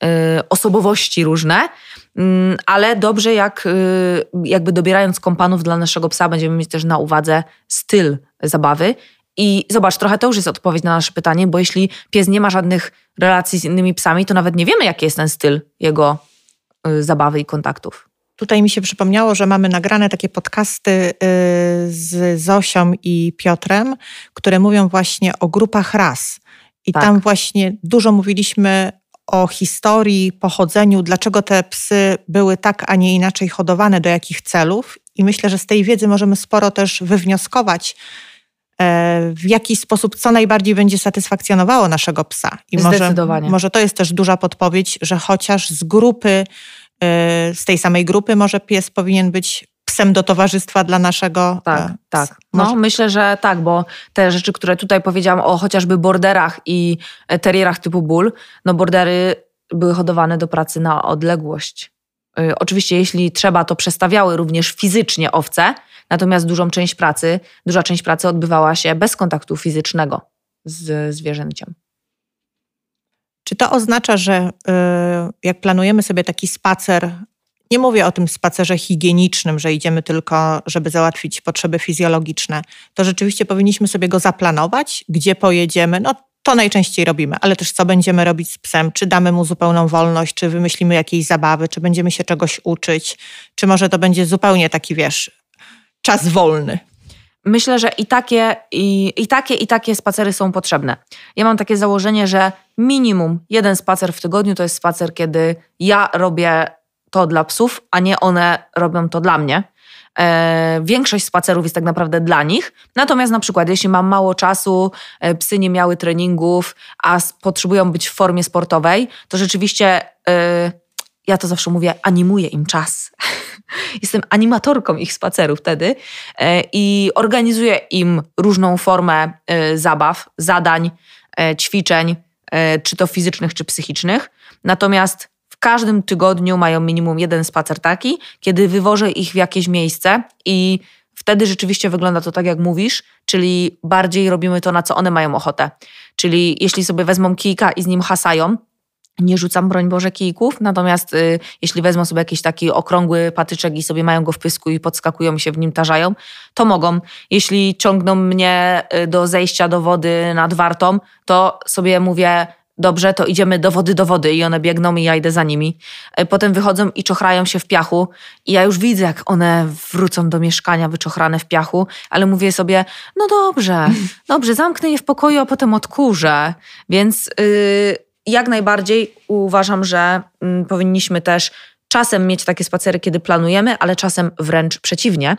yy, osobowości różne, yy, ale dobrze jak y, jakby dobierając kompanów dla naszego psa będziemy mieć też na uwadze styl zabawy i zobacz, trochę to już jest odpowiedź na nasze pytanie, bo jeśli pies nie ma żadnych relacji z innymi psami, to nawet nie wiemy, jaki jest ten styl jego Y, zabawy i kontaktów. Tutaj mi się przypomniało, że mamy nagrane takie podcasty y, z Zosią i Piotrem, które mówią właśnie o grupach ras. I tak. tam właśnie dużo mówiliśmy o historii, pochodzeniu, dlaczego te psy były tak, a nie inaczej hodowane, do jakich celów. I myślę, że z tej wiedzy możemy sporo też wywnioskować, w jaki sposób, co najbardziej będzie satysfakcjonowało naszego psa. I. Może, może to jest też duża podpowiedź, że chociaż z grupy Y, z tej samej grupy może pies powinien być psem do towarzystwa dla naszego. Tak, e, tak. No, może... myślę, że tak, bo te rzeczy, które tutaj powiedziałam o chociażby borderach i e, terrierach typu bull, no bordery były hodowane do pracy na odległość. Y, oczywiście, jeśli trzeba, to przestawiały również fizycznie owce, natomiast dużą część pracy, duża część pracy odbywała się bez kontaktu fizycznego z zwierzęciem. Czy to oznacza, że y, jak planujemy sobie taki spacer, nie mówię o tym spacerze higienicznym, że idziemy tylko, żeby załatwić potrzeby fizjologiczne, to rzeczywiście powinniśmy sobie go zaplanować, gdzie pojedziemy. No to najczęściej robimy, ale też co będziemy robić z psem, czy damy mu zupełną wolność, czy wymyślimy jakieś zabawy, czy będziemy się czegoś uczyć, czy może to będzie zupełnie taki, wiesz, czas wolny. Myślę, że i takie, i, i takie, i takie spacery są potrzebne. Ja mam takie założenie, że minimum jeden spacer w tygodniu to jest spacer, kiedy ja robię to dla psów, a nie one robią to dla mnie. E, większość spacerów jest tak naprawdę dla nich. Natomiast na przykład, jeśli mam mało czasu, e, psy nie miały treningów, a potrzebują być w formie sportowej, to rzeczywiście e, ja to zawsze mówię, animuję im czas. Jestem animatorką ich spacerów wtedy e, i organizuję im różną formę e, zabaw, zadań, e, ćwiczeń, czy to fizycznych, czy psychicznych. Natomiast w każdym tygodniu mają minimum jeden spacer taki, kiedy wywożę ich w jakieś miejsce i wtedy rzeczywiście wygląda to tak, jak mówisz, czyli bardziej robimy to, na co one mają ochotę. Czyli jeśli sobie wezmą kijka i z nim hasają, nie rzucam, broń Boże, kijków, natomiast y, jeśli wezmą sobie jakiś taki okrągły patyczek i sobie mają go w pysku i podskakują się w nim tarzają, to mogą. Jeśli ciągną mnie y, do zejścia do wody nad wartą, to sobie mówię, dobrze, to idziemy do wody, do wody i one biegną i ja idę za nimi. Y, potem wychodzą i czochraju się w piachu i ja już widzę, jak one wrócą do mieszkania wyczochrane w piachu, ale mówię sobie, no dobrze, dobrze, zamknę je w pokoju, a potem odkurzę. Więc... Yy, jak najbardziej uważam, że mm, powinniśmy też czasem mieć takie spacery, kiedy planujemy, ale czasem wręcz przeciwnie.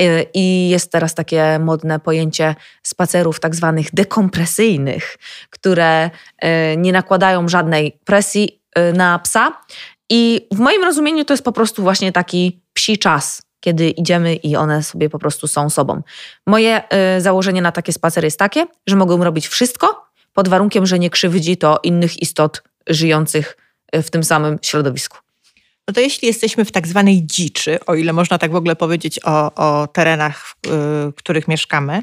Y, I jest teraz takie modne pojęcie spacerów tak zwanych dekompresyjnych, które y, nie nakładają żadnej presji y, na psa. I w moim rozumieniu to jest po prostu właśnie taki psi czas, kiedy idziemy i one sobie po prostu są sobą. Moje założenie na takie spacery jest takie, że mogą robić wszystko, pod warunkiem, że nie krzywdzi to innych istot żyjących w tym samym środowisku. No to jeśli jesteśmy w tak zwanej dziczy, o ile można tak w ogóle powiedzieć o, o terenach, w, w których mieszkamy,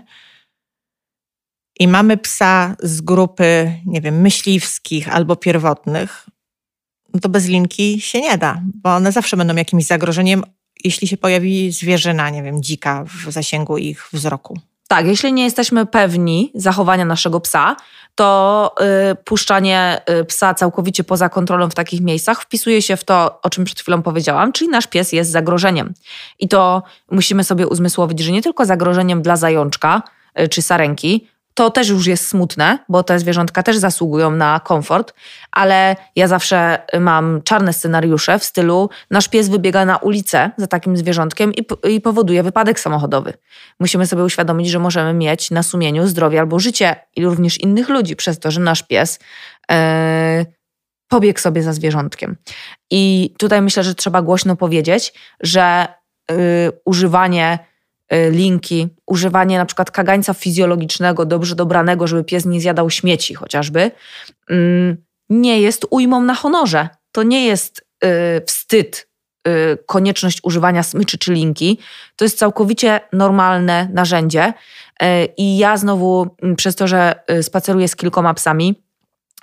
i mamy psa z grupy, nie wiem, myśliwskich albo pierwotnych, no to bez linki się nie da, bo one zawsze będą jakimś zagrożeniem, jeśli się pojawi zwierzyna, nie wiem, dzika w zasięgu ich wzroku. Tak, jeśli nie jesteśmy pewni zachowania naszego psa, to y, puszczanie y, psa całkowicie poza kontrolą w takich miejscach wpisuje się w to, o czym przed chwilą powiedziałam, czyli nasz pies jest zagrożeniem. I to musimy sobie uzmysłowić, że nie tylko zagrożeniem dla zajączka y, czy sarenki, to też już jest smutne, bo te zwierzątka też zasługują na komfort, ale ja zawsze mam czarne scenariusze w stylu nasz pies wybiega na ulicę za takim zwierzątkiem i, i powoduje wypadek samochodowy. Musimy sobie uświadomić, że możemy mieć na sumieniu zdrowie albo życie i również innych ludzi przez to, że nasz pies yy, pobiegł sobie za zwierzątkiem. I tutaj myślę, że trzeba głośno powiedzieć, że yy, używanie linki, używanie na przykład kagańca fizjologicznego, dobrze dobranego, żeby pies nie zjadał śmieci chociażby, mm, nie jest ujmą na honorze. To nie jest y, wstyd, y, konieczność używania smyczy czy linki. To jest całkowicie normalne narzędzie. I ja znowu, mm, przez to, że spaceruję z kilkoma psami,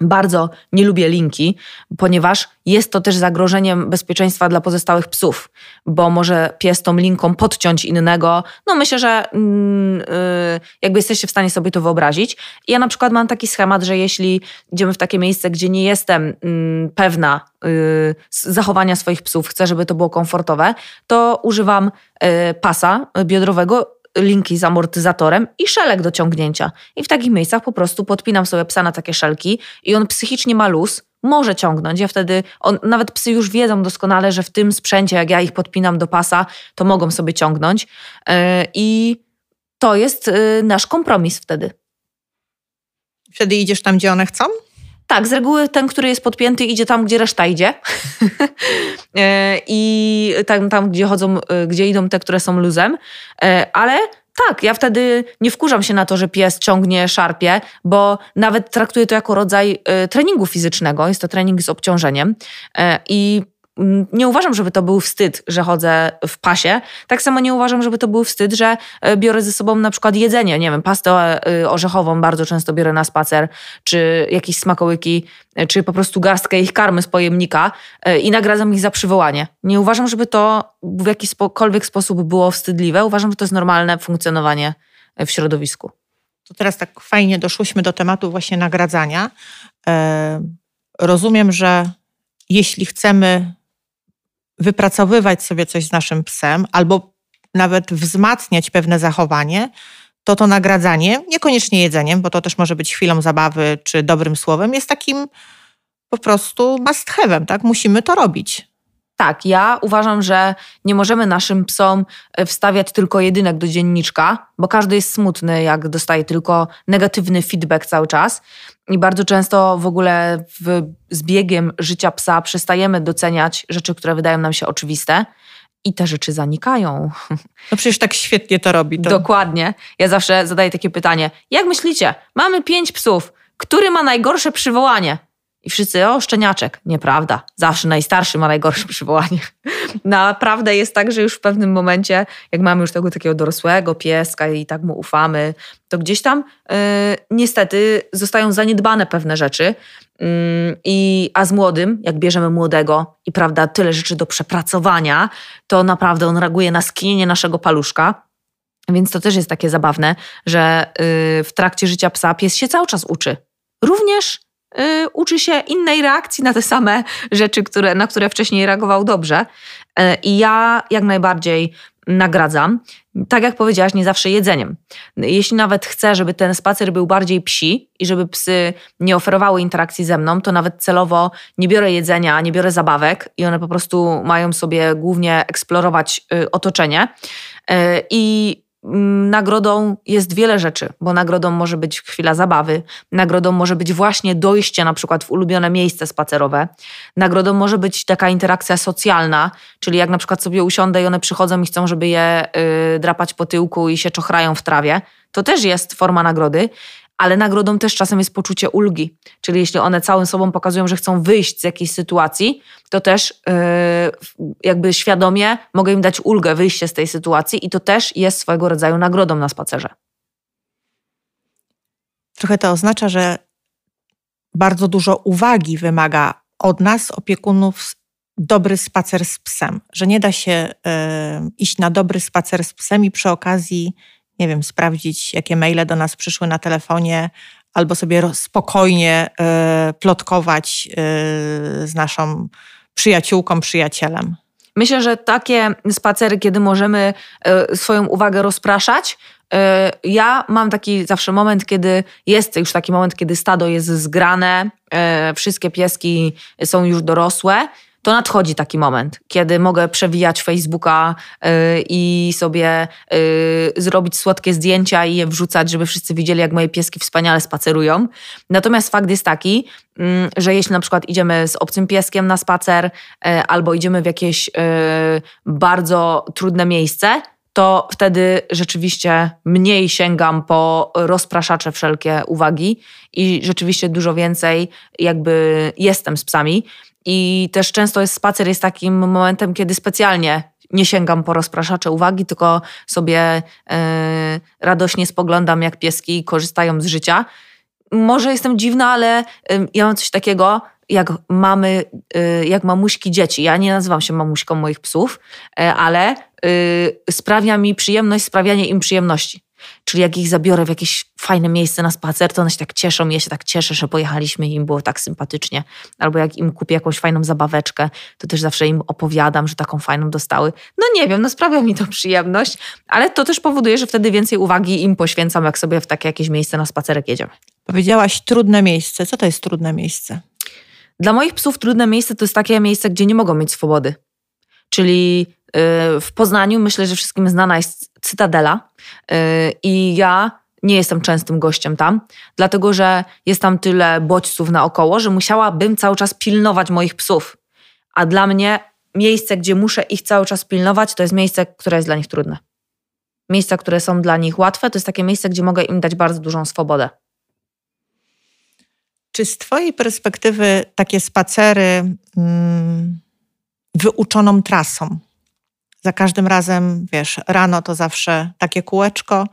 bardzo nie lubię linki, ponieważ jest to też zagrożeniem bezpieczeństwa dla pozostałych psów, bo może pies tą linką podciąć innego. No myślę, że yy, jakby jesteście w stanie sobie to wyobrazić. Ja na przykład mam taki schemat, że jeśli idziemy w takie miejsce, gdzie nie jestem yy, pewna yy, zachowania swoich psów, chcę, żeby to było komfortowe, to używam y, pasa biodrowego linki z amortyzatorem i szelek do ciągnięcia. I w takich miejscach po prostu podpinam sobie psa na takie szelki i on psychicznie ma luz, może ciągnąć. Ja wtedy, on, nawet psy już wiedzą doskonale, że w tym sprzęcie, jak ja ich podpinam do pasa, to mogą sobie ciągnąć. Yy, I to jest yy, nasz kompromis wtedy. Wtedy idziesz tam, gdzie one chcą? Tak, z reguły ten, który jest podpięty, idzie tam, gdzie reszta idzie. E, I tam, tam, gdzie chodzą, e, gdzie idą te, które są luzem. E, ale tak, ja wtedy nie wkurzam się na to, że pies ciągnie, szarpie, bo nawet traktuję to jako rodzaj treningu fizycznego. Jest to trening z obciążeniem. I nie uważam, żeby to był wstyd, że chodzę w pasie. Tak samo nie uważam, żeby to był wstyd, że e, biorę ze sobą na przykład jedzenie, nie wiem, pastę e, orzechową bardzo często biorę na spacer, czy jakieś smakołyki, e, czy po prostu garstkę ich karmy z pojemnika i nagradzam ich za przywołanie. Nie uważam, żeby to w jakikolwiek sposób było wstydliwe. Uważam, że to jest normalne funkcjonowanie w środowisku. To teraz tak fajnie doszłyśmy do tematu właśnie nagradzania. Rozumiem, że jeśli chcemy wypracowywać sobie coś z naszym psem albo nawet wzmacniać pewne zachowanie, to to nagradzanie, niekoniecznie jedzeniem, bo to też może być chwilą zabawy czy dobrym słowem, jest takim po prostu must have'em, tak? Musimy to robić. Tak, ja uważam, że nie możemy naszym psom e, wstawiać tylko jedynek do dzienniczka, bo każdy jest smutny, jak dostaje tylko negatywny feedback cały czas. I bardzo często w ogóle w, z biegiem życia psa przestajemy doceniać rzeczy, które wydają nam się oczywiste. I te rzeczy zanikają. No przecież tak świetnie to robi. To... Dokładnie. Ja zawsze zadaję takie pytanie. Jak myślicie, mamy pięć psów, który ma najgorsze przywołanie? I wszyscy, o, szczeniaczek. Nieprawda. Zawsze najstarszy ma najgorsze przywołanie. Naprawdę jest tak, że już w pewnym momencie, jak mamy już tego takiego dorosłego pieska i tak mu ufamy, to gdzieś tam yy, niestety zostają zaniedbane pewne rzeczy. Yy, i, a z młodym, jak bierzemy młodego i prawda, tyle rzeczy do przepracowania, to naprawdę on reaguje na skinienie naszego paluszka. Więc to też jest takie zabawne, że yy, w trakcie życia psa pies się cały czas uczy. Również Y, uczy się innej reakcji na te same rzeczy, które, na które wcześniej reagował dobrze. Y, I ja jak najbardziej nagradzam. Tak jak powiedziałaś, nie zawsze jedzeniem. Jeśli nawet chcę, żeby ten spacer był bardziej psi i żeby psy nie oferowały interakcji ze mną, to nawet celowo nie biorę jedzenia, nie biorę zabawek i one po prostu mają sobie głównie eksplorować y, otoczenie. I Mm, nagrodą jest wiele rzeczy, bo nagrodą może być chwila zabawy, nagrodą może być właśnie dojście na przykład w ulubione miejsce spacerowe, nagrodą może być taka interakcja socjalna, czyli jak na przykład sobie usiądę i one przychodzą i chcą, żeby je y, drapać po tyłku i się czochrają w trawie, to też jest forma nagrody, ale nagrodą też czasem jest poczucie ulgi. Czyli jeśli one całym sobą pokazują, że chcą wyjść z jakiejś sytuacji, to też yy, jakby świadomie mogę im dać ulgę, wyjście z tej sytuacji i to też jest swojego rodzaju nagrodą na spacerze. Trochę to oznacza, że bardzo dużo uwagi wymaga od nas, opiekunów, dobry spacer z psem. Że nie da się y, iść na dobry spacer z psem i przy okazji, nie wiem, sprawdzić, jakie maile do nas przyszły na telefonie, albo sobie spokojnie y, plotkować y, z naszą przyjaciółką, przyjacielem. Myślę, że takie spacery, kiedy możemy swoją uwagę rozpraszać, ja mam taki zawsze moment, kiedy jest już taki moment, kiedy stado jest zgrane, wszystkie pieski są już dorosłe to nadchodzi taki moment, kiedy mogę przewijać Facebooka yy, i sobie yy, zrobić słodkie zdjęcia i je wrzucać, żeby wszyscy widzieli, jak moje pieski wspaniale spacerują. Natomiast fakt jest taki, yy, że jeśli na przykład idziemy z obcym pieskiem na spacer y, albo idziemy w jakieś y, bardzo trudne miejsce, to wtedy rzeczywiście mniej sięgam po rozpraszacze wszelkie uwagi i rzeczywiście dużo więcej jakby jestem z psami. I też często jest spacer jest takim momentem, kiedy specjalnie nie sięgam po rozpraszacze uwagi, tylko sobie yy, radośnie spoglądam, jak pieski korzystają z życia. Może jestem dziwna, ale ja mam coś takiego, jak mamy, yy, jak mamuśki dzieci. Ja nie nazywam się mamuśką moich psów, ale sprawia mi przyjemność sprawianie im przyjemności. Czyli jak ich zabiorę w jakieś fajne miejsce na spacer, to one się tak cieszą. Ja się tak cieszę, że pojechaliśmy i im było tak sympatycznie. Albo jak im kupię jakąś fajną zabaweczkę, to też zawsze im opowiadam, że taką fajną dostały. No nie wiem, no sprawia mi to przyjemność, ale to też powoduje, że wtedy więcej uwagi im poświęcam, jak sobie w takie jakieś miejsce na spacerek jedziemy. Powiedziałaś trudne miejsce. Co to jest trudne miejsce? Dla moich psów trudne miejsce to jest takie miejsce, gdzie nie mogą mieć swobody. Czyli y, w Poznaniu myślę, że wszystkim znana jest Cytadela y, i ja nie jestem częstym gościem tam, dlatego że jest tam tyle bodźców naokoło, że musiałabym cały czas pilnować moich psów. A dla mnie miejsce, gdzie muszę ich cały czas pilnować, to jest miejsce, które jest dla nich trudne. Miejsca, które są dla nich łatwe, to jest takie miejsce, gdzie mogę im dać bardzo dużą swobodę. Czy z Twojej perspektywy takie spacery mm, wyuczoną trasą za każdym razem, wiesz, rano to zawsze takie kółeczko,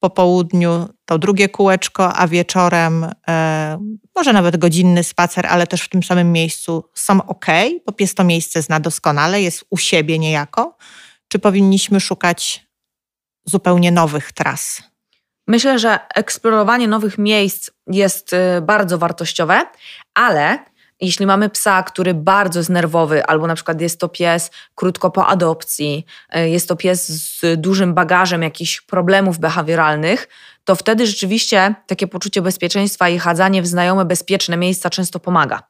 po południu to drugie kółeczko, a wieczorem e, może nawet godzinny spacer, ale też w tym samym miejscu są ok, bo pies to miejsce zna doskonale, jest u siebie niejako. Czy powinniśmy szukać zupełnie nowych tras? Myślę, że eksplorowanie nowych miejsc jest y, bardzo wartościowe, ale jeśli mamy psa, który bardzo jest nerwowy, albo na przykład jest to pies krótko po adopcji, e, jest to pies z dużym bagażem jakichś problemów behawioralnych, to wtedy rzeczywiście takie poczucie bezpieczeństwa i chadzanie w znajome, bezpieczne miejsca często pomaga.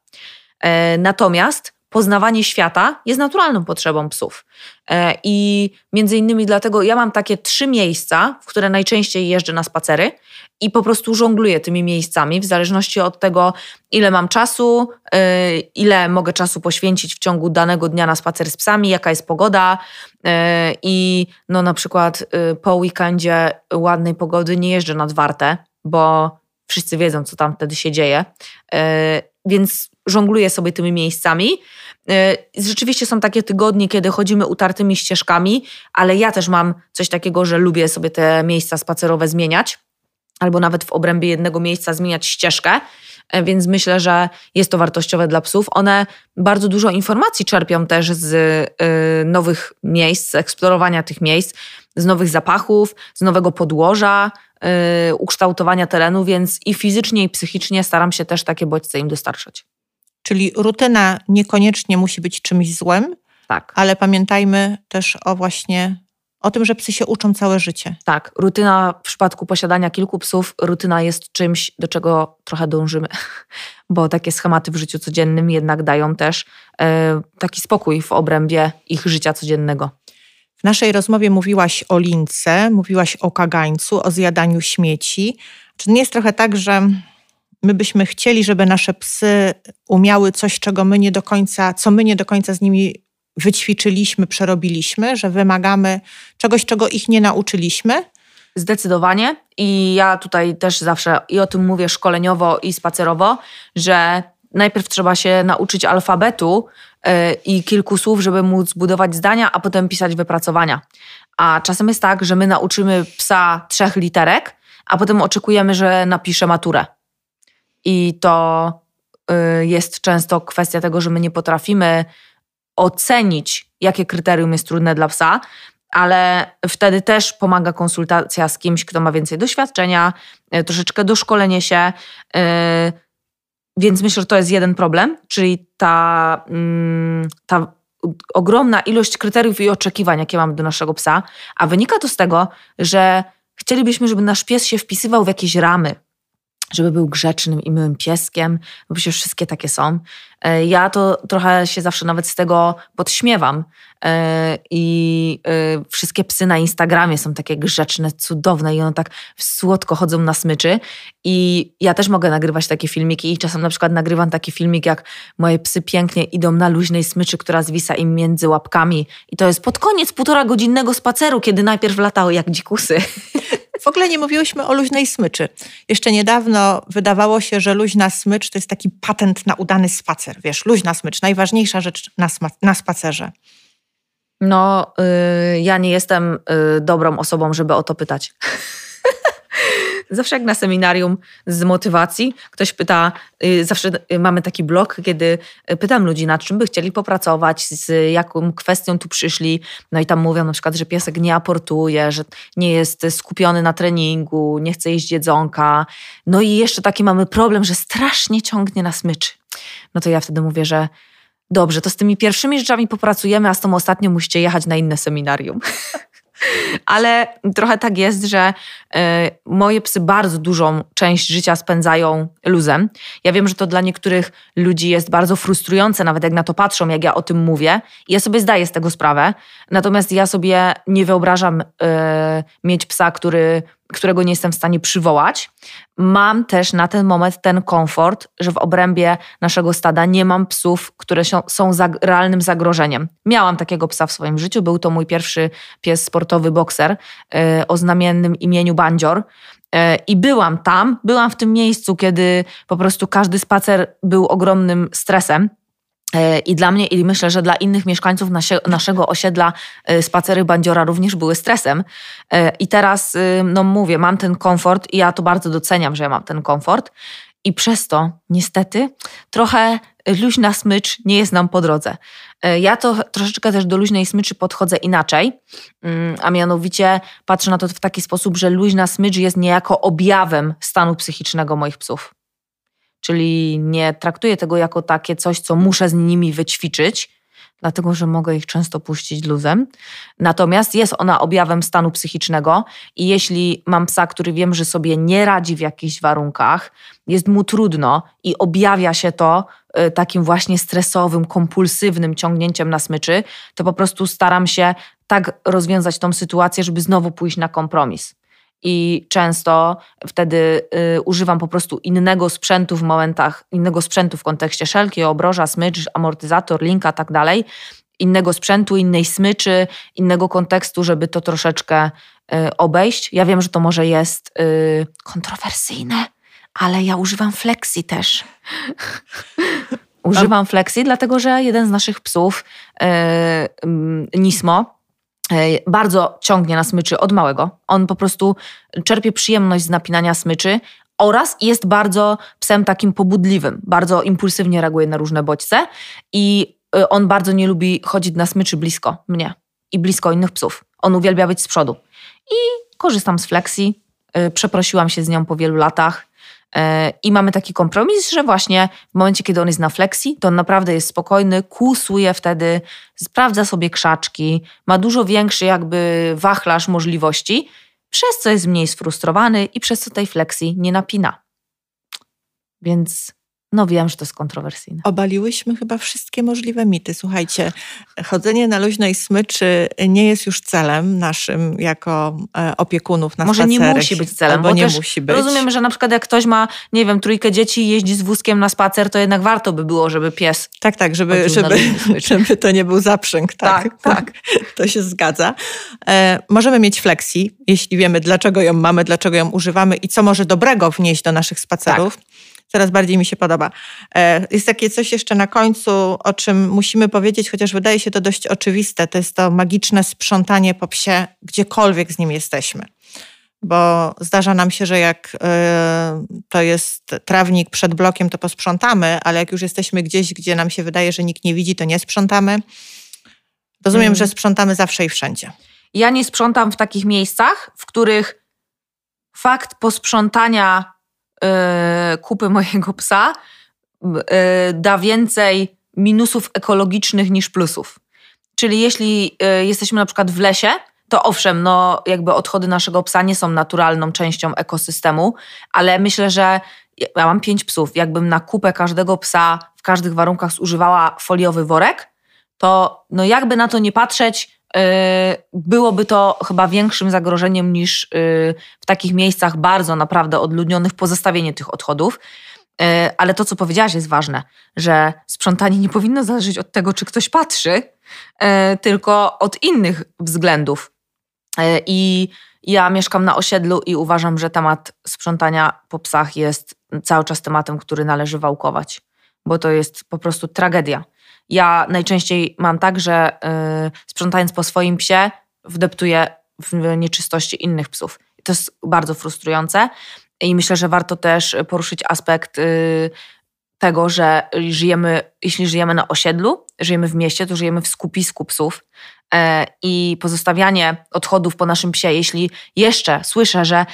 E, natomiast poznawanie świata jest naturalną potrzebą psów. E, I między innymi dlatego ja mam takie trzy miejsca, w które najczęściej jeżdżę na spacery i po prostu żongluję tymi miejscami w zależności od tego, ile mam czasu, e, ile mogę czasu poświęcić w ciągu danego dnia na spacer z psami, jaka jest pogoda. E, I no na przykład po weekendzie ładnej pogody nie jeżdżę nad Wartę, bo wszyscy wiedzą, co tam wtedy się dzieje. Więc żongluję sobie tymi miejscami. Y, rzeczywiście są takie tygodnie, kiedy chodzimy utartymi ścieżkami, ale ja też mam coś takiego, że lubię sobie te miejsca spacerowe zmieniać, albo nawet w obrębie jednego miejsca zmieniać ścieżkę. Y, więc myślę, że jest to wartościowe dla psów. One bardzo dużo informacji czerpią też z y, nowych miejsc, z eksplorowania tych miejsc, z nowych zapachów, z nowego podłoża, ukształtowania terenu, więc i fizycznie, i psychicznie staram się też takie bodźce im dostarczać. Czyli rutyna niekoniecznie musi być czymś złym, tak. ale pamiętajmy też o właśnie o tym, że psy się uczą całe życie. Tak, rutyna w przypadku posiadania kilku psów, rutyna jest czymś, do czego trochę dążymy, bo takie schematy w życiu codziennym jednak dają też e, taki spokój w obrębie ich życia codziennego. W naszej rozmowie mówiłaś o lince, mówiłaś o kagańcu, o zjadaniu śmieci. Czy nie jest trochę tak, że my byśmy chcieli, żeby nasze psy umiały coś, czego my nie do końca, co my nie do końca z nimi wyćwiczyliśmy, przerobiliśmy, że wymagamy czegoś, czego ich nie nauczyliśmy. Zdecydowanie. i ja tutaj też zawsze i o tym mówię szkoleniowo i spacerowo, że najpierw trzeba się nauczyć alfabetu yy, i kilku słów, żeby móc budować zdania, a potem pisać wypracowania. A czasem jest tak, że my nauczymy psa trzech literek, a potem oczekujemy, że napisze maturę. I to yy, jest często kwestia tego, że my nie potrafimy ocenić, jakie kryterium jest trudne dla psa, ale wtedy też pomaga konsultacja z kimś, kto ma więcej doświadczenia, y, troszeczkę doszkolenie się. Y, więc myślę, że to jest jeden problem, czyli ta, mm, ta ogromna ilość kryteriów i oczekiwań, jakie mamy do naszego psa, a wynika to z tego, że chcielibyśmy, żeby nasz pies się wpisywał w jakieś ramy, żeby był grzecznym i miłym pieskiem, bo przecież wszystkie takie są. E, ja to trochę się zawsze nawet z tego podśmiewam. E, I e, wszystkie psy na Instagramie są takie grzeczne, cudowne i one tak słodko chodzą na smyczy. I ja też mogę nagrywać takie filmiki i czasem na przykład nagrywam taki filmik, jak moje psy pięknie idą na luźnej smyczy, która zwisa im między łapkami. I to jest pod koniec półtora godzinnego spaceru, kiedy najpierw latały jak dzikusy. W ogóle nie mówiłyśmy o luźnej smyczy. Jeszcze niedawno wydawało się, że luźna smycz to jest taki patent na udany spacer. Wiesz, luźna smycz, najważniejsza rzecz na, na spacerze. No, yy, ja nie jestem yy, dobrą osobą, żeby o to pytać. Zawsze jak na seminarium z motywacji, ktoś pyta, y, zawsze y, mamy taki blok, kiedy pytam ludzi, nad czym by chcieli popracować, z jaką kwestią tu przyszli. No i tam mówią na przykład, że piesek nie aportuje, że nie jest skupiony na treningu, nie chce jeść jedzonka. No i jeszcze taki mamy problem, że strasznie ciągnie na smyczy. No to ja wtedy mówię, że dobrze, to z tymi pierwszymi rzeczami popracujemy, a z tą ostatnią musicie jechać na inne seminarium. Ale trochę tak jest, że y, moje psy bardzo dużą część życia spędzają luzem. Ja wiem, że to dla niektórych ludzi jest bardzo frustrujące, nawet jak na to patrzą, jak ja o tym mówię. Ja sobie zdaję z tego sprawę. Natomiast ja sobie nie wyobrażam y, mieć psa, który którego nie jestem w stanie przywołać. Mam też na ten moment ten komfort, że w obrębie naszego stada nie mam psów, które są realnym zagrożeniem. Miałam takiego psa w swoim życiu. Był to mój pierwszy pies sportowy bokser yy, o znamiennym imieniu Bandzior. E, I byłam tam, byłam w tym miejscu, kiedy po prostu każdy spacer był ogromnym stresem. E, I dla mnie, i myślę, że dla innych mieszkańców naszego osiedla e, spacery bandziora również były stresem. E, I teraz, no mówię, mam ten komfort i ja to bardzo doceniam, że ja mam ten komfort. I przez to, niestety, trochę luźna smycz nie jest nam po drodze. Ja to troszeczkę też do luźnej smyczy podchodzę inaczej, mm, a mianowicie patrzę na to w taki sposób, że luźna smycz jest niejako objawem stanu psychicznego moich psów. Czyli nie traktuję tego jako takie coś, co muszę z nimi wyćwiczyć, dlatego że mogę ich często puścić luzem. Natomiast jest ona objawem stanu psychicznego i jeśli mam psa, który wiem, że sobie nie radzi w jakichś warunkach, jest mu trudno i objawia się to y, takim właśnie stresowym, kompulsywnym ciągnięciem na smyczy, to po prostu staram się tak rozwiązać tą sytuację, żeby znowu pójść na kompromis i często wtedy y, używam po prostu innego sprzętu w momentach, innego sprzętu w kontekście szelki, obroża, smycz, amortyzator, linka, tak dalej, innego sprzętu, innej smyczy, innego kontekstu, żeby to troszeczkę y, obejść. Ja wiem, że to może jest y, kontrowersyjne, ale ja używam flexi też. używam flexi, dlatego że jeden z naszych psów, y, Nismo, E, bardzo ciągnie na smyczy od małego. On po prostu czerpie przyjemność z napinania smyczy oraz jest bardzo psem takim pobudliwym, bardzo impulsywnie reaguje na różne bodźce i e, on bardzo nie lubi chodzić na smyczy blisko mnie i blisko innych psów. On uwielbia być z przodu. I korzystam z flexi. E, przeprosiłam się z nią po wielu latach i mamy taki kompromis, że właśnie w momencie, kiedy on jest na flexi, to on naprawdę jest spokojny, kłusuje wtedy, sprawdza sobie krzaczki, ma dużo większy jakby wachlarz możliwości, przez co jest mniej sfrustrowany i przez co tej flexi nie napina. Więc No wiem, że to jest kontrowersyjne. Obaliłyśmy chyba wszystkie możliwe mity. Słuchajcie, chodzenie na luźnej smyczy nie jest już celem naszym jako e, opiekunów na Może nie musi być celem, bo nie musi być. Rozumiem, że na przykład jak ktoś ma, nie wiem, trójkę dzieci i jeździ z wózkiem na spacer, to jednak warto by było, żeby pies Tak, tak, żeby, żeby, żeby to nie był zaprzęg. Tak, Tak, tak. To się zgadza. E, możemy mieć flexi, jeśli wiemy, dlaczego ją mamy, dlaczego ją używamy i co może dobrego wnieść do naszych spacerów. Coraz bardziej mi się podoba. E, jest takie coś jeszcze na końcu, o czym musimy powiedzieć, chociaż wydaje się to dość oczywiste. To jest to magiczne sprzątanie po psie, gdziekolwiek z nim jesteśmy. Bo zdarza nam się, że jak e, to jest trawnik przed blokiem, to posprzątamy, ale jak już jesteśmy gdzieś, gdzie nam się wydaje, że nikt nie widzi, to nie sprzątamy. Rozumiem, Mm. że sprzątamy zawsze i wszędzie. Ja nie sprzątam w takich miejscach, w których fakt posprzątania kupy mojego psa y, da więcej minusów ekologicznych niż plusów. Czyli jeśli y, jesteśmy na przykład w lesie, to owszem, no jakby odchody naszego psa nie są naturalną częścią ekosystemu, ale myślę, że ja mam pięć psów. Jakbym na kupę każdego psa w każdych warunkach zużywała foliowy worek, to no jakby na to nie patrzeć, byłoby to chyba większym zagrożeniem niż yy, w takich miejscach bardzo naprawdę odludnionych pozostawienie tych odchodów. Yy, ale to, co powiedziałaś, jest ważne, że sprzątanie nie powinno zależeć od tego, czy ktoś patrzy, tylko od innych względów. I ja mieszkam na osiedlu i uważam, że temat sprzątania po psach jest cały czas tematem, który należy wałkować, bo to jest po prostu tragedia. Ja najczęściej mam tak, że y, sprzątając po swoim psie, wdeptuję w nieczystości innych psów. To jest bardzo frustrujące i myślę, że warto też poruszyć aspekt y, tego, że żyjemy, jeśli żyjemy na osiedlu, żyjemy w mieście, to żyjemy w skupisku psów e, i pozostawianie odchodów po naszym psie, jeśli jeszcze słyszę, że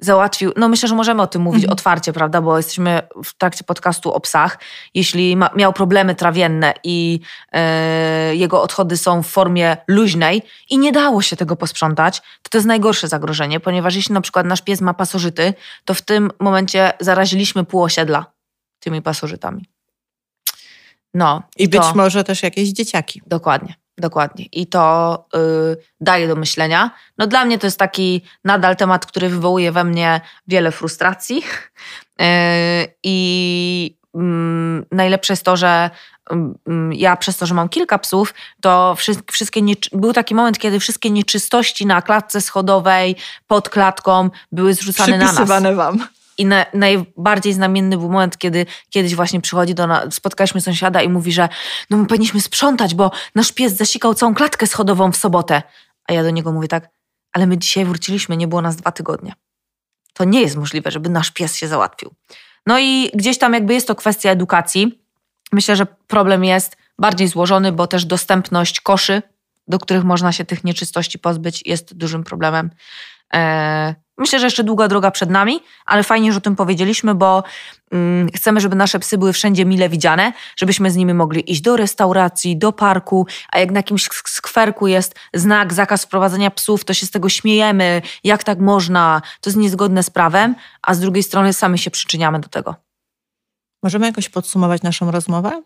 załatwił, no myślę, że możemy o tym mówić Mhm. otwarcie, prawda, bo jesteśmy w trakcie podcastu o psach. Jeśli ma, miał problemy trawienne i e, jego odchody są w formie luźnej i nie dało się tego posprzątać, to to jest najgorsze zagrożenie, ponieważ jeśli na przykład nasz pies ma pasożyty, to w tym momencie zaraziliśmy pół osiedla tymi pasożytami. No. I być może też jakieś dzieciaki. Dokładnie, dokładnie. I to y, daje do myślenia. No dla mnie to jest taki nadal temat, który wywołuje we mnie wiele frustracji. Y, I mm, najlepsze jest to, że mm, ja przez to, że mam kilka psów, to wszy- wszystkie był taki moment, kiedy wszystkie nieczystości na klatce schodowej, pod klatką były zrzucane na nas. Wam. I na, najbardziej znamienny był moment, kiedy kiedyś właśnie przychodzi do nas, spotkaliśmy sąsiada i mówi, że no my powinniśmy sprzątać, bo nasz pies zasikał całą klatkę schodową w sobotę. A ja do niego mówię tak, ale my dzisiaj wróciliśmy, nie było nas dwa tygodnie. To nie jest możliwe, żeby nasz pies się załatwił. No i gdzieś tam jakby jest to kwestia edukacji. Myślę, że problem jest bardziej złożony, bo też dostępność koszy, do których można się tych nieczystości pozbyć, jest dużym problemem. Eee, Myślę, że jeszcze długa droga przed nami, ale fajnie, że o tym powiedzieliśmy, bo mm, chcemy, żeby nasze psy były wszędzie mile widziane, żebyśmy z nimi mogli iść do restauracji, do parku, a jak na jakimś sk- skwerku jest znak, zakaz wprowadzania psów, to się z tego śmiejemy, jak tak można, to jest niezgodne z prawem, a z drugiej strony sami się przyczyniamy do tego. Możemy jakoś podsumować naszą rozmowę?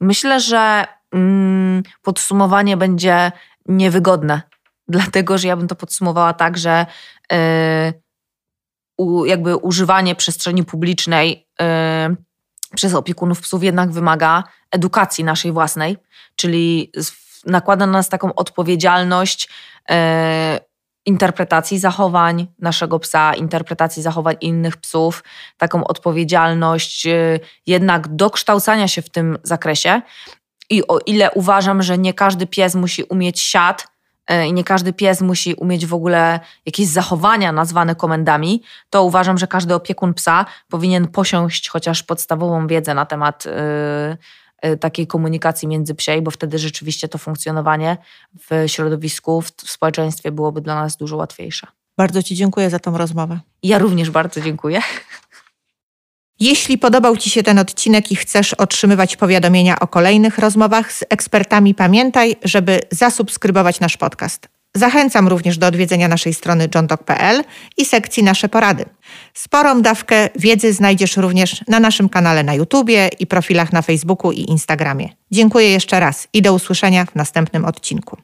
Myślę, że mm, podsumowanie będzie niewygodne, dlatego że ja bym to podsumowała tak, że y, u, jakby używanie przestrzeni publicznej y, przez opiekunów psów jednak wymaga edukacji naszej własnej, czyli nakłada na nas taką odpowiedzialność y, interpretacji zachowań naszego psa, interpretacji zachowań innych psów, taką odpowiedzialność jednak dokształcania się w tym zakresie. I o ile uważam, że nie każdy pies musi umieć siad y, i nie każdy pies musi umieć w ogóle jakieś zachowania nazwane komendami, to uważam, że każdy opiekun psa powinien posiąść chociaż podstawową wiedzę na temat y, y, takiej komunikacji międzypsiej, bo wtedy rzeczywiście to funkcjonowanie w środowisku, w, w społeczeństwie byłoby dla nas dużo łatwiejsze. Bardzo Ci dziękuję za tą rozmowę. Ja również bardzo dziękuję. Jeśli podobał Ci się ten odcinek i chcesz otrzymywać powiadomienia o kolejnych rozmowach z ekspertami, pamiętaj, żeby zasubskrybować nasz podcast. Zachęcam również do odwiedzenia naszej strony johndoc.pl i sekcji Nasze Porady. Sporą dawkę wiedzy znajdziesz również na naszym kanale na YouTubie i profilach na Facebooku i Instagramie. Dziękuję jeszcze raz i do usłyszenia w następnym odcinku.